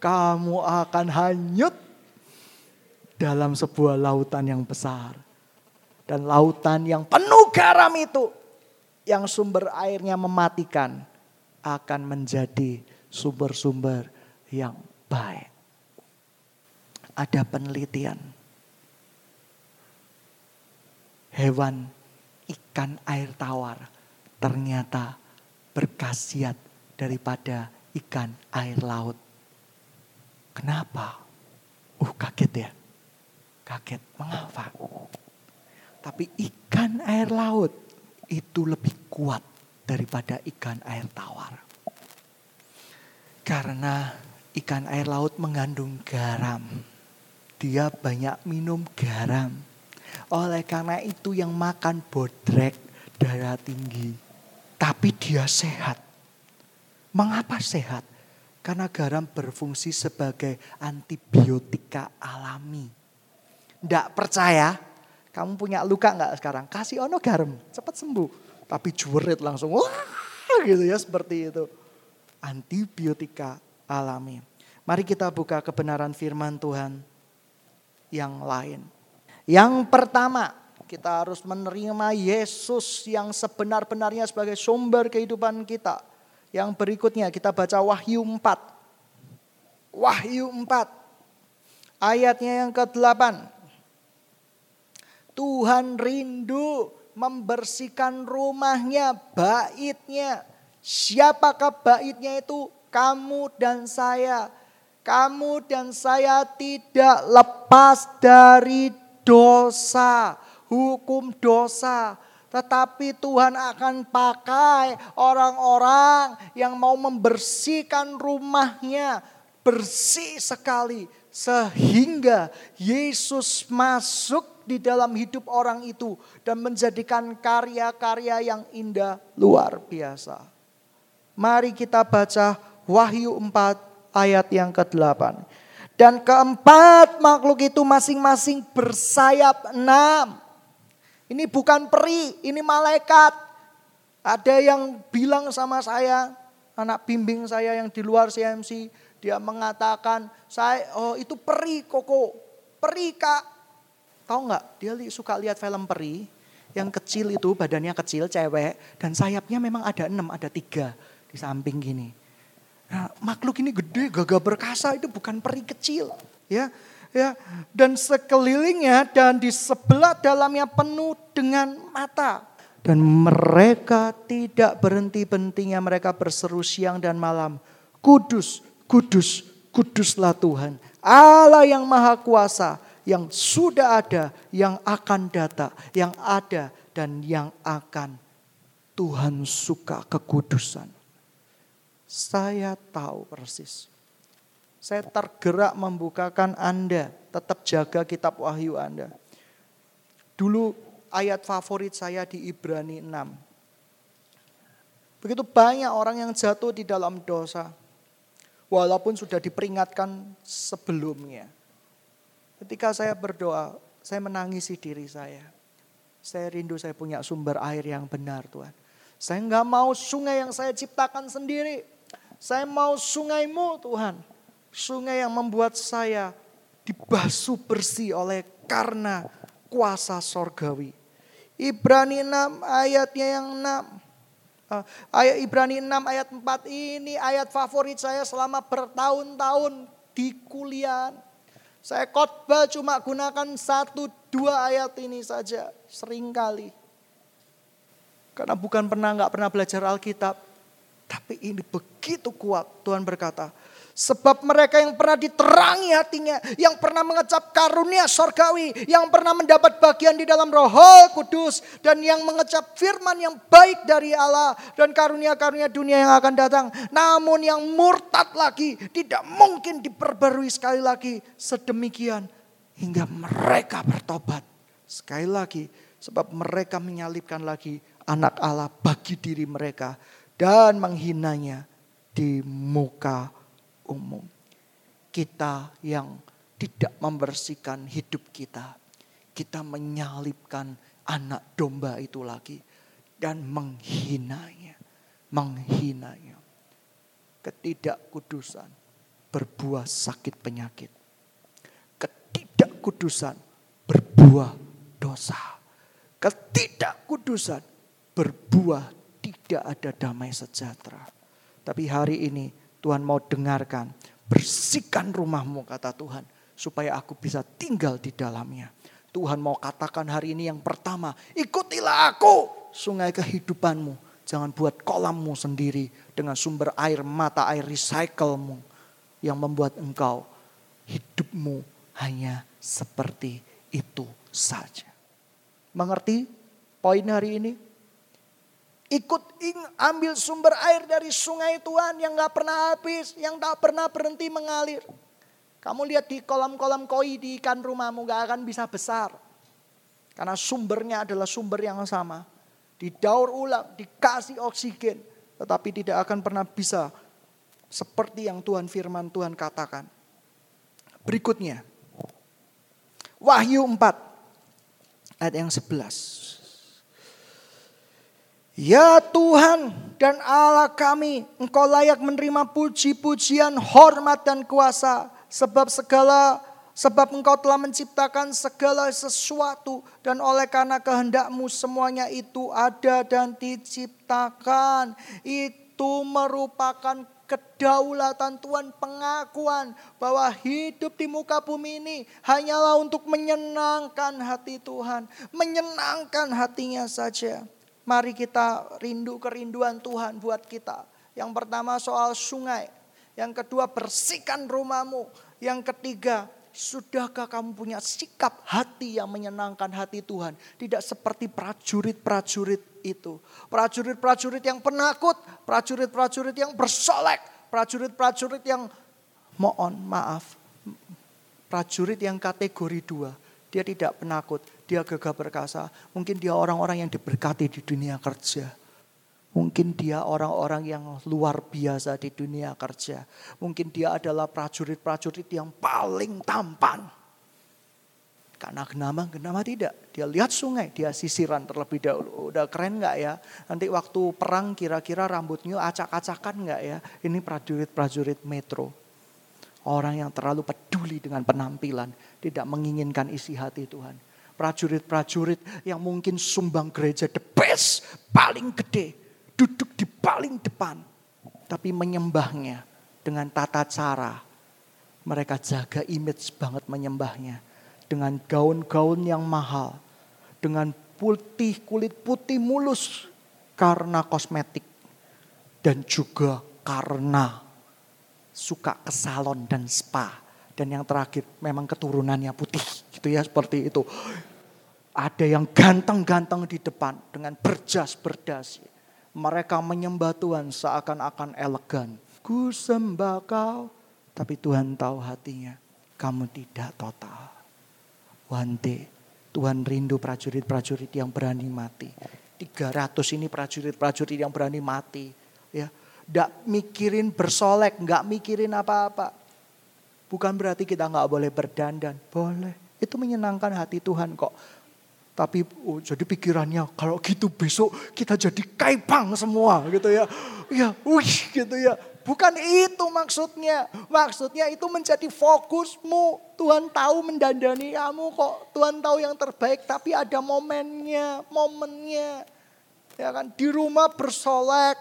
kamu akan hanyut dalam sebuah lautan yang besar. Dan lautan yang penuh garam itu, yang sumber airnya mematikan, akan menjadi sumber-sumber yang baik. Ada penelitian. Hewan ikan air tawar ternyata berkasiat daripada ikan air laut. Kenapa? Uh kaget ya. Kaget. Mengapa? Tapi ikan air laut itu lebih kuat daripada ikan air tawar. Karena ikan air laut mengandung garam. Dia banyak minum garam. Oleh karena itu yang makan bodrek darah tinggi. Tapi dia sehat. Mengapa sehat? Karena garam berfungsi sebagai antibiotika alami. Tidak percaya? Kamu punya luka nggak sekarang? Kasih ono garam, cepat sembuh. Tapi jurit langsung, wah gitu ya seperti itu. Antibiotika alami. Mari kita buka kebenaran firman Tuhan yang lain. Yang pertama, kita harus menerima Yesus yang sebenar-benarnya sebagai sumber kehidupan kita. Yang berikutnya kita baca Wahyu 4. Wahyu 4. Ayatnya yang ke-8. Tuhan rindu membersihkan rumahnya, baitnya. Siapakah baitnya itu? Kamu dan saya. Kamu dan saya tidak lepas dari dosa hukum dosa. Tetapi Tuhan akan pakai orang-orang yang mau membersihkan rumahnya bersih sekali. Sehingga Yesus masuk di dalam hidup orang itu dan menjadikan karya-karya yang indah luar biasa. Mari kita baca Wahyu 4 ayat yang ke-8. Dan keempat makhluk itu masing-masing bersayap enam ini bukan peri, ini malaikat. Ada yang bilang sama saya, anak bimbing saya yang di luar CMC, dia mengatakan, saya oh itu peri koko, peri kak. Tahu nggak? Dia suka lihat film peri, yang kecil itu badannya kecil, cewek, dan sayapnya memang ada enam, ada tiga di samping gini. Nah, makhluk ini gede, gagah berkasa itu bukan peri kecil, ya ya. Dan sekelilingnya dan di sebelah dalamnya penuh dengan mata. Dan mereka tidak berhenti-hentinya mereka berseru siang dan malam kudus kudus kuduslah Tuhan. Allah yang maha kuasa yang sudah ada yang akan datang yang ada dan yang akan. Tuhan suka kekudusan saya tahu persis saya tergerak membukakan Anda. Tetap jaga kitab wahyu Anda. Dulu ayat favorit saya di Ibrani 6. Begitu banyak orang yang jatuh di dalam dosa. Walaupun sudah diperingatkan sebelumnya. Ketika saya berdoa, saya menangisi diri saya. Saya rindu saya punya sumber air yang benar Tuhan. Saya nggak mau sungai yang saya ciptakan sendiri. Saya mau sungaimu Tuhan sungai yang membuat saya dibasuh bersih oleh karena kuasa sorgawi. Ibrani 6 ayatnya yang 6. Uh, ayat Ibrani 6 ayat 4 ini ayat favorit saya selama bertahun-tahun di kuliah. Saya khotbah cuma gunakan satu dua ayat ini saja sering kali. Karena bukan pernah nggak pernah belajar Alkitab. Tapi ini begitu kuat Tuhan berkata. Sebab mereka yang pernah diterangi hatinya, yang pernah mengecap karunia sorgawi, yang pernah mendapat bagian di dalam roh kudus, dan yang mengecap firman yang baik dari Allah, dan karunia-karunia dunia yang akan datang. Namun yang murtad lagi, tidak mungkin diperbarui sekali lagi sedemikian. Hingga mereka bertobat. Sekali lagi, sebab mereka menyalibkan lagi anak Allah bagi diri mereka. Dan menghinanya di muka umum. Kita yang tidak membersihkan hidup kita. Kita menyalibkan anak domba itu lagi. Dan menghinanya. Menghinanya. Ketidakkudusan berbuah sakit penyakit. Ketidakkudusan berbuah dosa. Ketidakkudusan berbuah tidak ada damai sejahtera. Tapi hari ini Tuhan mau dengarkan. Bersihkan rumahmu kata Tuhan. Supaya aku bisa tinggal di dalamnya. Tuhan mau katakan hari ini yang pertama. Ikutilah aku sungai kehidupanmu. Jangan buat kolammu sendiri dengan sumber air mata air recyclemu. Yang membuat engkau hidupmu hanya seperti itu saja. Mengerti poin hari ini? Ikut ambil sumber air dari sungai Tuhan yang gak pernah habis, yang tak pernah berhenti mengalir. Kamu lihat di kolam-kolam koi di ikan rumahmu gak akan bisa besar. Karena sumbernya adalah sumber yang sama. Didaur ulang, dikasih oksigen. Tetapi tidak akan pernah bisa Seperti yang Tuhan firman Tuhan katakan. Berikutnya. Wahyu 4 ayat yang 11. Ya Tuhan dan Allah kami, Engkau layak menerima puji-pujian, hormat dan kuasa. Sebab segala Sebab engkau telah menciptakan segala sesuatu dan oleh karena kehendakmu semuanya itu ada dan diciptakan. Itu merupakan kedaulatan Tuhan, pengakuan bahwa hidup di muka bumi ini hanyalah untuk menyenangkan hati Tuhan, menyenangkan hatinya saja. Mari kita rindu kerinduan Tuhan buat kita. Yang pertama soal sungai, yang kedua bersihkan rumahmu, yang ketiga Sudahkah kamu punya sikap hati yang menyenangkan hati Tuhan? Tidak seperti prajurit-prajurit itu. Prajurit-prajurit yang penakut, prajurit-prajurit yang bersolek, prajurit-prajurit yang mohon maaf. Prajurit yang kategori dua. Dia tidak penakut, dia gagah perkasa. Mungkin dia orang-orang yang diberkati di dunia kerja. Mungkin dia orang-orang yang luar biasa di dunia kerja. Mungkin dia adalah prajurit-prajurit yang paling tampan. Karena genama, genama tidak. Dia lihat sungai, dia sisiran terlebih dahulu. Udah keren nggak ya? Nanti waktu perang kira-kira rambutnya acak-acakan nggak ya? Ini prajurit-prajurit metro. Orang yang terlalu peduli dengan penampilan. Tidak menginginkan isi hati Tuhan. Prajurit-prajurit yang mungkin sumbang gereja the best, paling gede duduk di paling depan, tapi menyembahnya dengan tata cara. Mereka jaga image banget menyembahnya. Dengan gaun-gaun yang mahal, dengan putih kulit putih mulus karena kosmetik. Dan juga karena suka ke salon dan spa. Dan yang terakhir memang keturunannya putih. Gitu ya seperti itu ada yang ganteng-ganteng di depan dengan berjas berdasi mereka menyembah Tuhan seakan-akan elegan. Ku sembah kau. Tapi Tuhan tahu hatinya. Kamu tidak total. Day Tuhan rindu prajurit-prajurit yang berani mati. 300 ini prajurit-prajurit yang berani mati. Ya, Gak mikirin bersolek, gak mikirin apa-apa. Bukan berarti kita gak boleh berdandan. Boleh. Itu menyenangkan hati Tuhan kok. Tapi oh, jadi pikirannya kalau gitu besok kita jadi kaipang semua gitu ya. Ya, wih gitu ya. Bukan itu maksudnya. Maksudnya itu menjadi fokusmu. Tuhan tahu mendandani kamu kok. Tuhan tahu yang terbaik tapi ada momennya, momennya. Ya kan di rumah bersolek,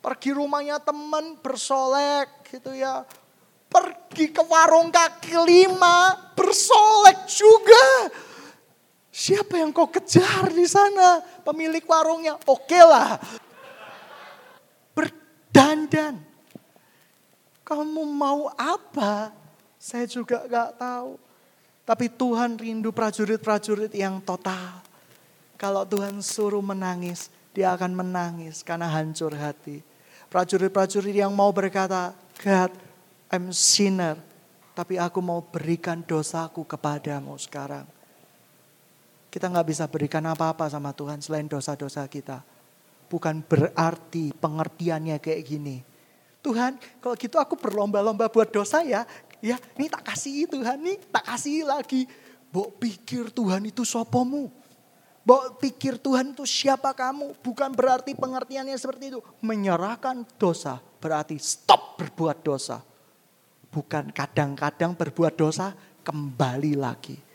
pergi rumahnya teman bersolek gitu ya. Pergi ke warung kaki lima bersolek juga Siapa yang kau kejar di sana? Pemilik warungnya. Oke lah. Berdandan. Kamu mau apa? Saya juga gak tahu. Tapi Tuhan rindu prajurit-prajurit yang total. Kalau Tuhan suruh menangis, dia akan menangis karena hancur hati. Prajurit-prajurit yang mau berkata, God, I'm sinner. Tapi aku mau berikan dosaku kepadamu sekarang. Kita nggak bisa berikan apa-apa sama Tuhan selain dosa-dosa kita. Bukan berarti pengertiannya kayak gini. Tuhan, kalau gitu aku berlomba-lomba buat dosa ya. Ya, ini tak kasih Tuhan, nih tak kasih lagi. Bok pikir Tuhan itu sopomu. Bok pikir Tuhan itu siapa kamu. Bukan berarti pengertiannya seperti itu. Menyerahkan dosa berarti stop berbuat dosa. Bukan kadang-kadang berbuat dosa kembali lagi.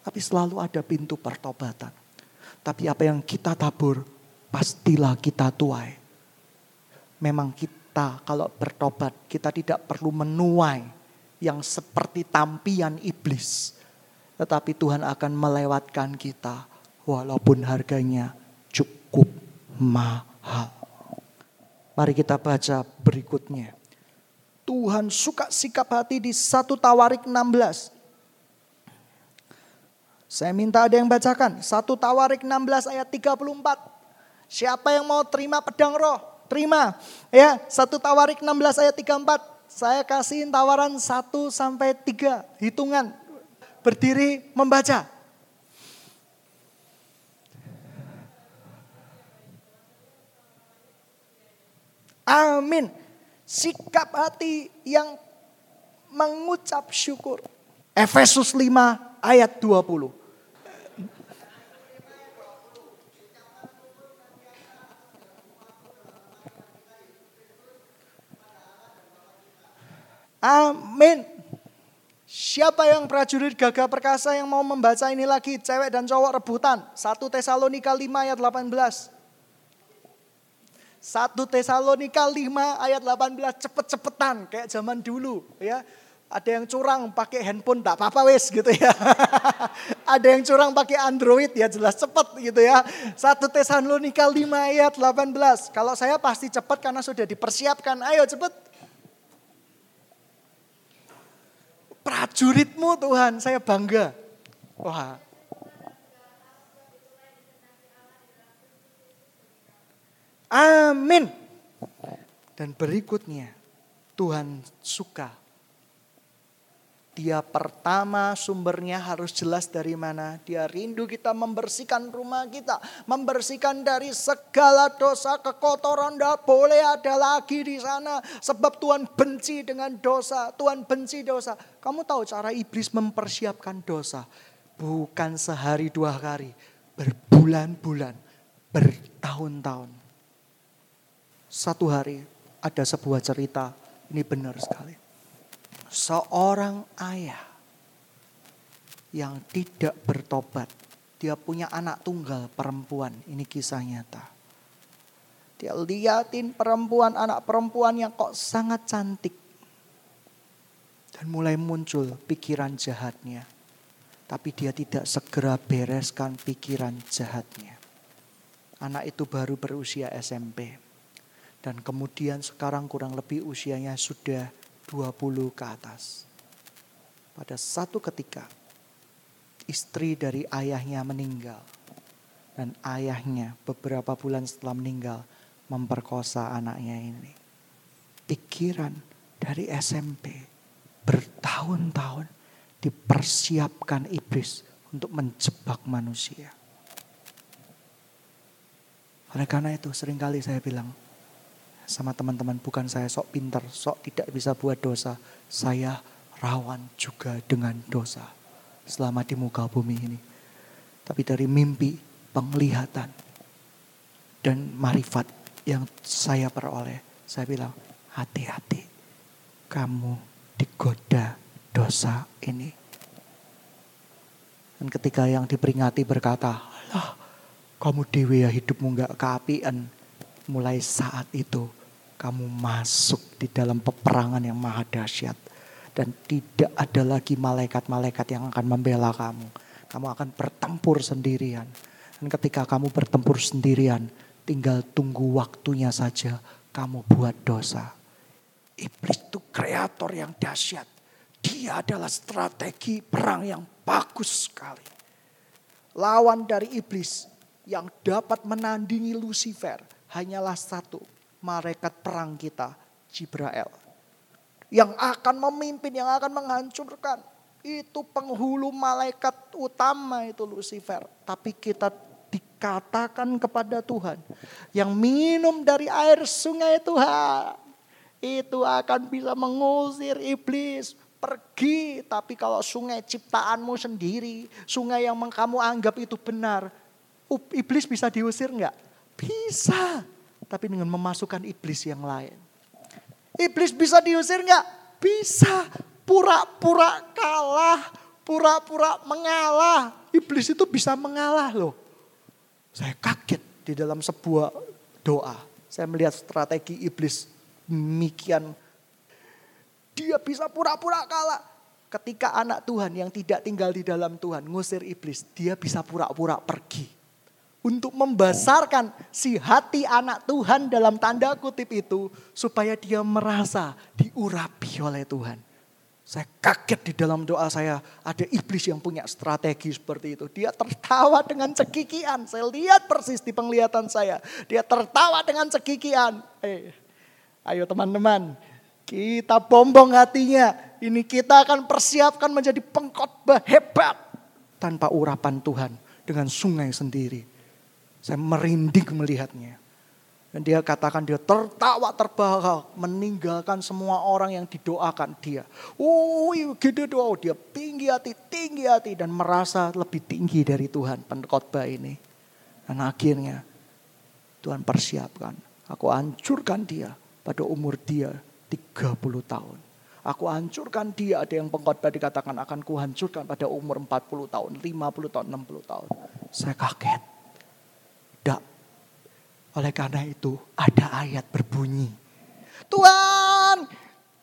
Tapi selalu ada pintu pertobatan. Tapi apa yang kita tabur, pastilah kita tuai. Memang kita kalau bertobat, kita tidak perlu menuai yang seperti tampian iblis. Tetapi Tuhan akan melewatkan kita walaupun harganya cukup mahal. Mari kita baca berikutnya. Tuhan suka sikap hati di satu Tawarik 16 saya minta ada yang bacakan. Satu Tawarik 16 ayat 34. Siapa yang mau terima pedang roh? Terima. Ya, satu Tawarik 16 ayat 34. Saya kasih tawaran 1 sampai 3 hitungan. Berdiri membaca. Amin. Sikap hati yang mengucap syukur. Efesus 5 ayat 20. Amin. Siapa yang prajurit gagah perkasa yang mau membaca ini lagi? Cewek dan cowok rebutan. 1 Tesalonika 5 ayat 18. 1 Tesalonika 5 ayat 18 cepet-cepetan kayak zaman dulu ya. Ada yang curang pakai handphone tak apa-apa wes gitu ya. <laughs> Ada yang curang pakai Android ya jelas cepet gitu ya. 1 Tesalonika 5 ayat 18. Kalau saya pasti cepet karena sudah dipersiapkan. Ayo cepet prajuritmu Tuhan, saya bangga. Wah. Amin. Dan berikutnya, Tuhan suka dia pertama sumbernya harus jelas dari mana. Dia rindu kita membersihkan rumah kita. Membersihkan dari segala dosa, kekotoran. Tidak boleh ada lagi di sana. Sebab Tuhan benci dengan dosa. Tuhan benci dosa. Kamu tahu cara iblis mempersiapkan dosa. Bukan sehari dua hari. Berbulan-bulan. Bertahun-tahun. Satu hari ada sebuah cerita. Ini benar sekali seorang ayah yang tidak bertobat. Dia punya anak tunggal perempuan. Ini kisah nyata. Dia liatin perempuan, anak perempuan yang kok sangat cantik. Dan mulai muncul pikiran jahatnya. Tapi dia tidak segera bereskan pikiran jahatnya. Anak itu baru berusia SMP. Dan kemudian sekarang kurang lebih usianya sudah 20 ke atas. Pada satu ketika istri dari ayahnya meninggal. Dan ayahnya beberapa bulan setelah meninggal memperkosa anaknya ini. Pikiran dari SMP bertahun-tahun dipersiapkan iblis untuk menjebak manusia. Oleh karena itu sering kali saya bilang, sama teman-teman, bukan saya sok pinter, sok tidak bisa buat dosa. Saya rawan juga dengan dosa selama di muka bumi ini. Tapi dari mimpi, penglihatan, dan marifat yang saya peroleh, saya bilang, hati-hati, kamu digoda dosa ini. Dan ketika yang diperingati berkata, lah kamu dewi ya hidupmu gak keapian. Mulai saat itu kamu masuk di dalam peperangan yang maha dahsyat. Dan tidak ada lagi malaikat-malaikat yang akan membela kamu. Kamu akan bertempur sendirian. Dan ketika kamu bertempur sendirian, tinggal tunggu waktunya saja kamu buat dosa. Iblis itu kreator yang dahsyat. Dia adalah strategi perang yang bagus sekali. Lawan dari iblis yang dapat menandingi Lucifer hanyalah satu, malaikat perang kita, Jibrael. Yang akan memimpin, yang akan menghancurkan. Itu penghulu malaikat utama itu Lucifer. Tapi kita dikatakan kepada Tuhan. Yang minum dari air sungai Tuhan. Itu akan bisa mengusir iblis pergi. Tapi kalau sungai ciptaanmu sendiri, sungai yang kamu anggap itu benar, iblis bisa diusir enggak? Bisa tapi dengan memasukkan iblis yang lain. Iblis bisa diusir nggak? Bisa. Pura-pura kalah, pura-pura mengalah. Iblis itu bisa mengalah loh. Saya kaget di dalam sebuah doa. Saya melihat strategi iblis demikian. Dia bisa pura-pura kalah. Ketika anak Tuhan yang tidak tinggal di dalam Tuhan ngusir iblis, dia bisa pura-pura pergi untuk membesarkan si hati anak Tuhan dalam tanda kutip itu supaya dia merasa diurapi oleh Tuhan. Saya kaget di dalam doa saya ada iblis yang punya strategi seperti itu. Dia tertawa dengan cekikian. Saya lihat persis di penglihatan saya. Dia tertawa dengan cekikian. Eh, ayo teman-teman, kita bombong hatinya. Ini kita akan persiapkan menjadi pengkhotbah hebat tanpa urapan Tuhan dengan sungai sendiri saya merinding melihatnya. Dan dia katakan dia tertawa terbahak meninggalkan semua orang yang didoakan dia. Oh gitu doa dia tinggi hati, tinggi hati dan merasa lebih tinggi dari Tuhan pengkhotbah ini. Dan akhirnya Tuhan persiapkan. Aku hancurkan dia pada umur dia 30 tahun. Aku hancurkan dia. Ada yang pengkhotbah dikatakan akan kuhancurkan pada umur 40 tahun, 50 tahun, 60 tahun. Saya kaget. Tidak oleh karena itu ada ayat berbunyi. Tuhan,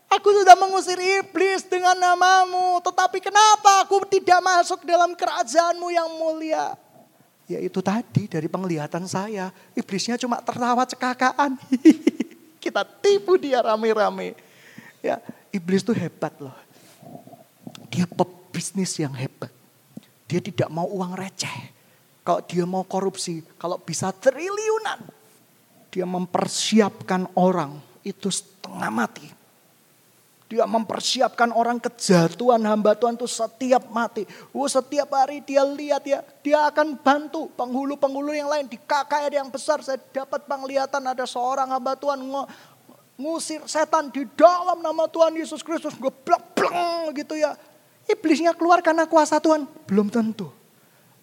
aku sudah mengusir iblis dengan namamu. Tetapi kenapa aku tidak masuk dalam kerajaanmu yang mulia? Ya itu tadi dari penglihatan saya. Iblisnya cuma tertawa cekakaan. <laughs> Kita tipu dia rame-rame. Ya, iblis itu hebat loh. Dia pebisnis yang hebat. Dia tidak mau uang receh. Kalau dia mau korupsi, kalau bisa triliunan, dia mempersiapkan orang itu setengah mati. Dia mempersiapkan orang kejatuhan hamba Tuhan itu setiap mati. Oh, setiap hari dia lihat ya, dia akan bantu penghulu-penghulu yang lain di KKR yang besar. Saya dapat penglihatan ada seorang hamba Tuhan ngusir setan di dalam nama Tuhan Yesus Kristus. Gue bleng gitu ya. Iblisnya keluar karena kuasa Tuhan. Belum tentu.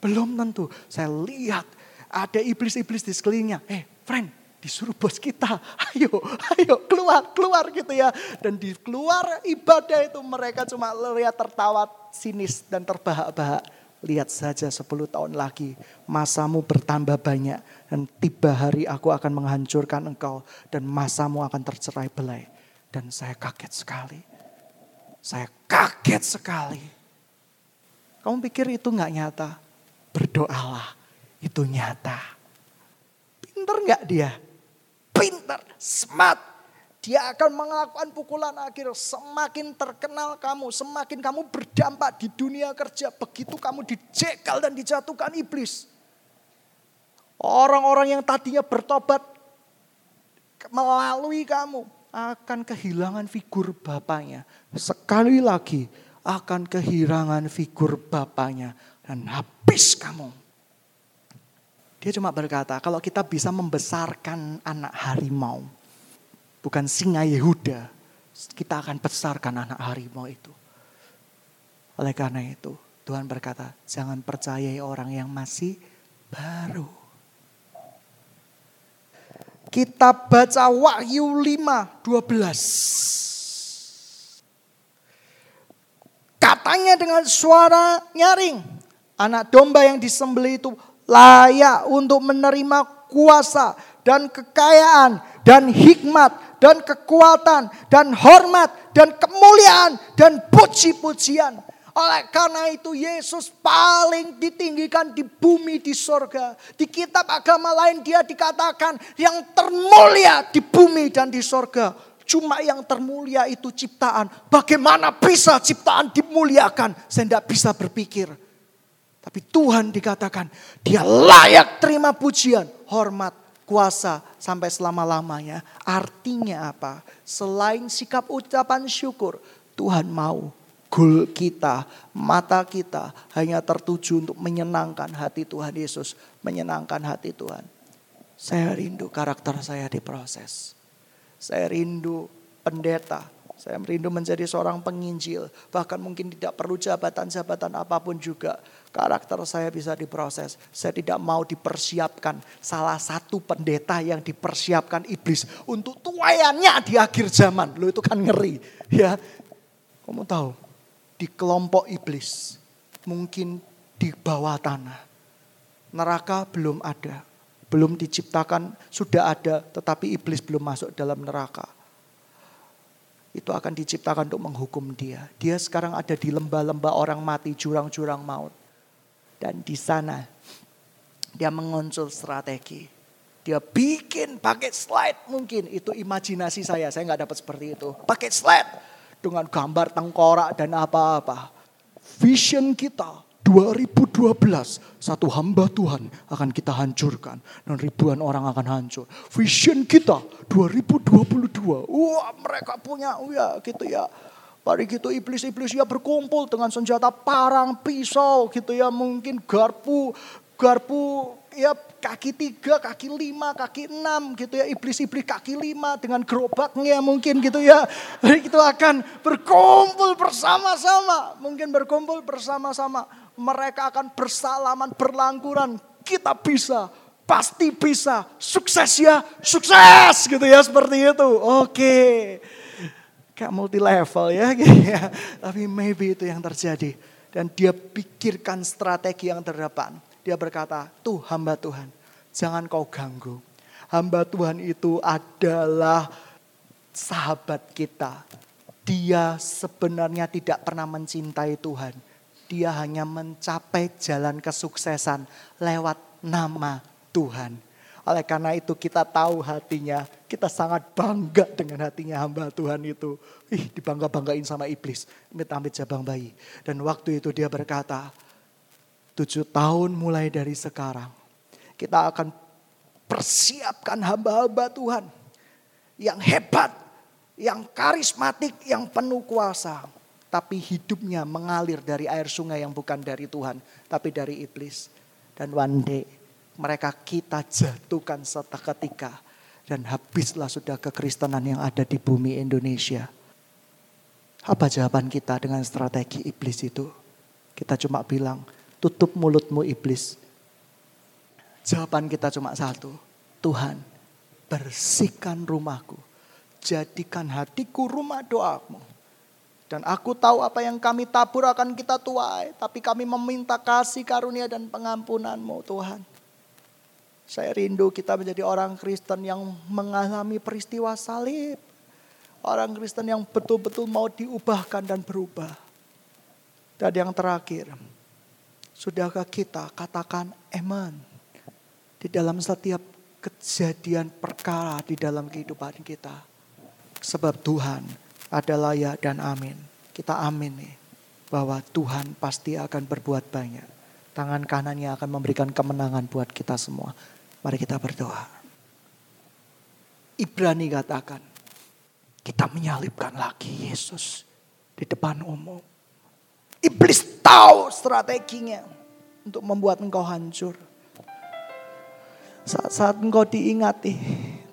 Belum tentu. Saya lihat ada iblis-iblis di sekelilingnya. Eh, friend, disuruh bos kita, <laughs> ayo, ayo keluar, keluar gitu ya. Dan di keluar ibadah itu mereka cuma lihat tertawa sinis dan terbahak-bahak. Lihat saja 10 tahun lagi masamu bertambah banyak dan tiba hari aku akan menghancurkan engkau dan masamu akan tercerai belai. Dan saya kaget sekali. Saya kaget sekali. Kamu pikir itu nggak nyata? Berdoalah, itu nyata. Pinter nggak dia? pintar, smart. Dia akan melakukan pukulan akhir. Semakin terkenal kamu, semakin kamu berdampak di dunia kerja. Begitu kamu dijegal dan dijatuhkan iblis. Orang-orang yang tadinya bertobat melalui kamu akan kehilangan figur bapaknya. Sekali lagi akan kehilangan figur bapaknya dan habis kamu. Dia cuma berkata, kalau kita bisa membesarkan anak harimau, bukan singa Yehuda, kita akan besarkan anak harimau itu. Oleh karena itu, Tuhan berkata, jangan percayai orang yang masih baru. Kita baca Wahyu 5, 12. Katanya dengan suara nyaring, anak domba yang disembelih itu layak untuk menerima kuasa dan kekayaan dan hikmat dan kekuatan dan hormat dan kemuliaan dan puji-pujian. Oleh karena itu Yesus paling ditinggikan di bumi di sorga. Di kitab agama lain dia dikatakan yang termulia di bumi dan di sorga. Cuma yang termulia itu ciptaan. Bagaimana bisa ciptaan dimuliakan? Saya tidak bisa berpikir. Tapi Tuhan dikatakan dia layak terima pujian, hormat, kuasa sampai selama-lamanya. Artinya apa? Selain sikap ucapan syukur, Tuhan mau goal kita, mata kita hanya tertuju untuk menyenangkan hati Tuhan Yesus, menyenangkan hati Tuhan. Saya rindu karakter saya diproses. Saya rindu pendeta saya merindu menjadi seorang penginjil. Bahkan mungkin tidak perlu jabatan-jabatan apa pun juga. Karakter saya bisa diproses. Saya tidak mau dipersiapkan. Salah satu pendeta yang dipersiapkan iblis. Untuk tuayannya di akhir zaman. Lo itu kan ngeri. Ya, Kamu tahu. Di kelompok iblis. Mungkin di bawah tanah. Neraka belum ada. Belum diciptakan. Sudah ada. Tetapi iblis belum masuk dalam neraka itu akan diciptakan untuk menghukum dia. Dia sekarang ada di lembah-lembah orang mati, jurang-jurang maut. Dan di sana dia mengonsul strategi. Dia bikin pakai slide mungkin. Itu imajinasi saya, saya nggak dapat seperti itu. Pakai slide dengan gambar tengkorak dan apa-apa. Vision kita 2012 satu hamba Tuhan akan kita hancurkan dan ribuan orang akan hancur. Vision kita 2022. Wah, mereka punya ya gitu ya. Pada gitu iblis-iblis ya berkumpul dengan senjata parang, pisau gitu ya, mungkin garpu, garpu ya kaki tiga, kaki lima, kaki enam gitu ya. Iblis-iblis kaki lima dengan gerobaknya mungkin gitu ya. Itu akan berkumpul bersama-sama. Mungkin berkumpul bersama-sama. Mereka akan bersalaman, berlangkuran. Kita bisa, pasti bisa. Sukses ya, sukses gitu ya seperti itu. Oke. Kayak multi level ya. <laughs> Tapi maybe itu yang terjadi. Dan dia pikirkan strategi yang terdepan dia berkata, tuh hamba Tuhan, jangan kau ganggu. Hamba Tuhan itu adalah sahabat kita. Dia sebenarnya tidak pernah mencintai Tuhan. Dia hanya mencapai jalan kesuksesan lewat nama Tuhan. Oleh karena itu kita tahu hatinya, kita sangat bangga dengan hatinya hamba Tuhan itu. Ih dibangga-banggain sama iblis, amit-amit jabang bayi. Dan waktu itu dia berkata, Tujuh tahun mulai dari sekarang. Kita akan persiapkan hamba-hamba Tuhan. Yang hebat, yang karismatik, yang penuh kuasa. Tapi hidupnya mengalir dari air sungai yang bukan dari Tuhan. Tapi dari iblis. Dan one day mereka kita jatuhkan serta ketika. Dan habislah sudah kekristenan yang ada di bumi Indonesia. Apa jawaban kita dengan strategi iblis itu? Kita cuma bilang, tutup mulutmu iblis. Jawaban kita cuma satu. Tuhan, bersihkan rumahku. Jadikan hatiku rumah doamu. Dan aku tahu apa yang kami tabur akan kita tuai. Tapi kami meminta kasih karunia dan pengampunanmu Tuhan. Saya rindu kita menjadi orang Kristen yang mengalami peristiwa salib. Orang Kristen yang betul-betul mau diubahkan dan berubah. Dan yang terakhir, Sudahkah kita katakan amen di dalam setiap kejadian perkara di dalam kehidupan kita. Sebab Tuhan adalah ya dan amin. Kita amin nih bahwa Tuhan pasti akan berbuat banyak. Tangan kanannya akan memberikan kemenangan buat kita semua. Mari kita berdoa. Ibrani katakan, kita menyalibkan lagi Yesus di depan umum Iblis tahu strateginya untuk membuat engkau hancur. Saat-saat engkau diingati,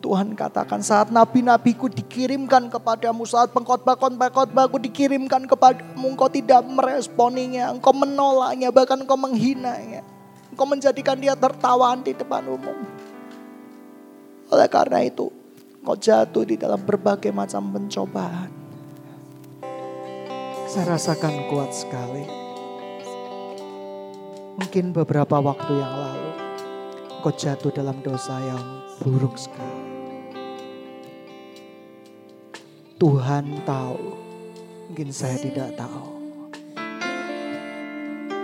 Tuhan katakan saat nabi-nabiku dikirimkan kepadamu, saat pengkhotbah-khotbah-khotbahku dikirimkan kepadamu, engkau tidak meresponinya, engkau menolaknya, bahkan engkau menghinanya. Engkau menjadikan dia tertawaan di depan umum. Oleh karena itu, engkau jatuh di dalam berbagai macam pencobaan. Saya rasakan kuat sekali. Mungkin beberapa waktu yang lalu kau jatuh dalam dosa yang buruk sekali. Tuhan tahu, mungkin saya tidak tahu.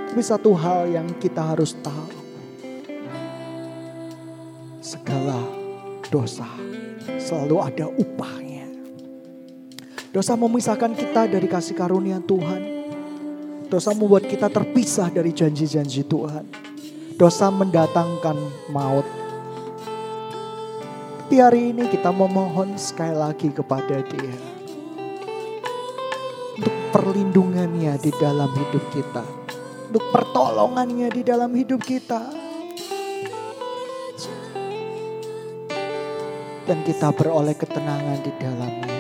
Tapi satu hal yang kita harus tahu. Segala dosa selalu ada upahnya. Dosa memisahkan kita dari kasih karunia Tuhan. Dosa membuat kita terpisah dari janji-janji Tuhan. Dosa mendatangkan maut. Tapi hari ini kita memohon sekali lagi kepada dia. Perlindungannya di dalam hidup kita. Untuk pertolongannya di dalam hidup kita. Dan kita beroleh ketenangan di dalamnya.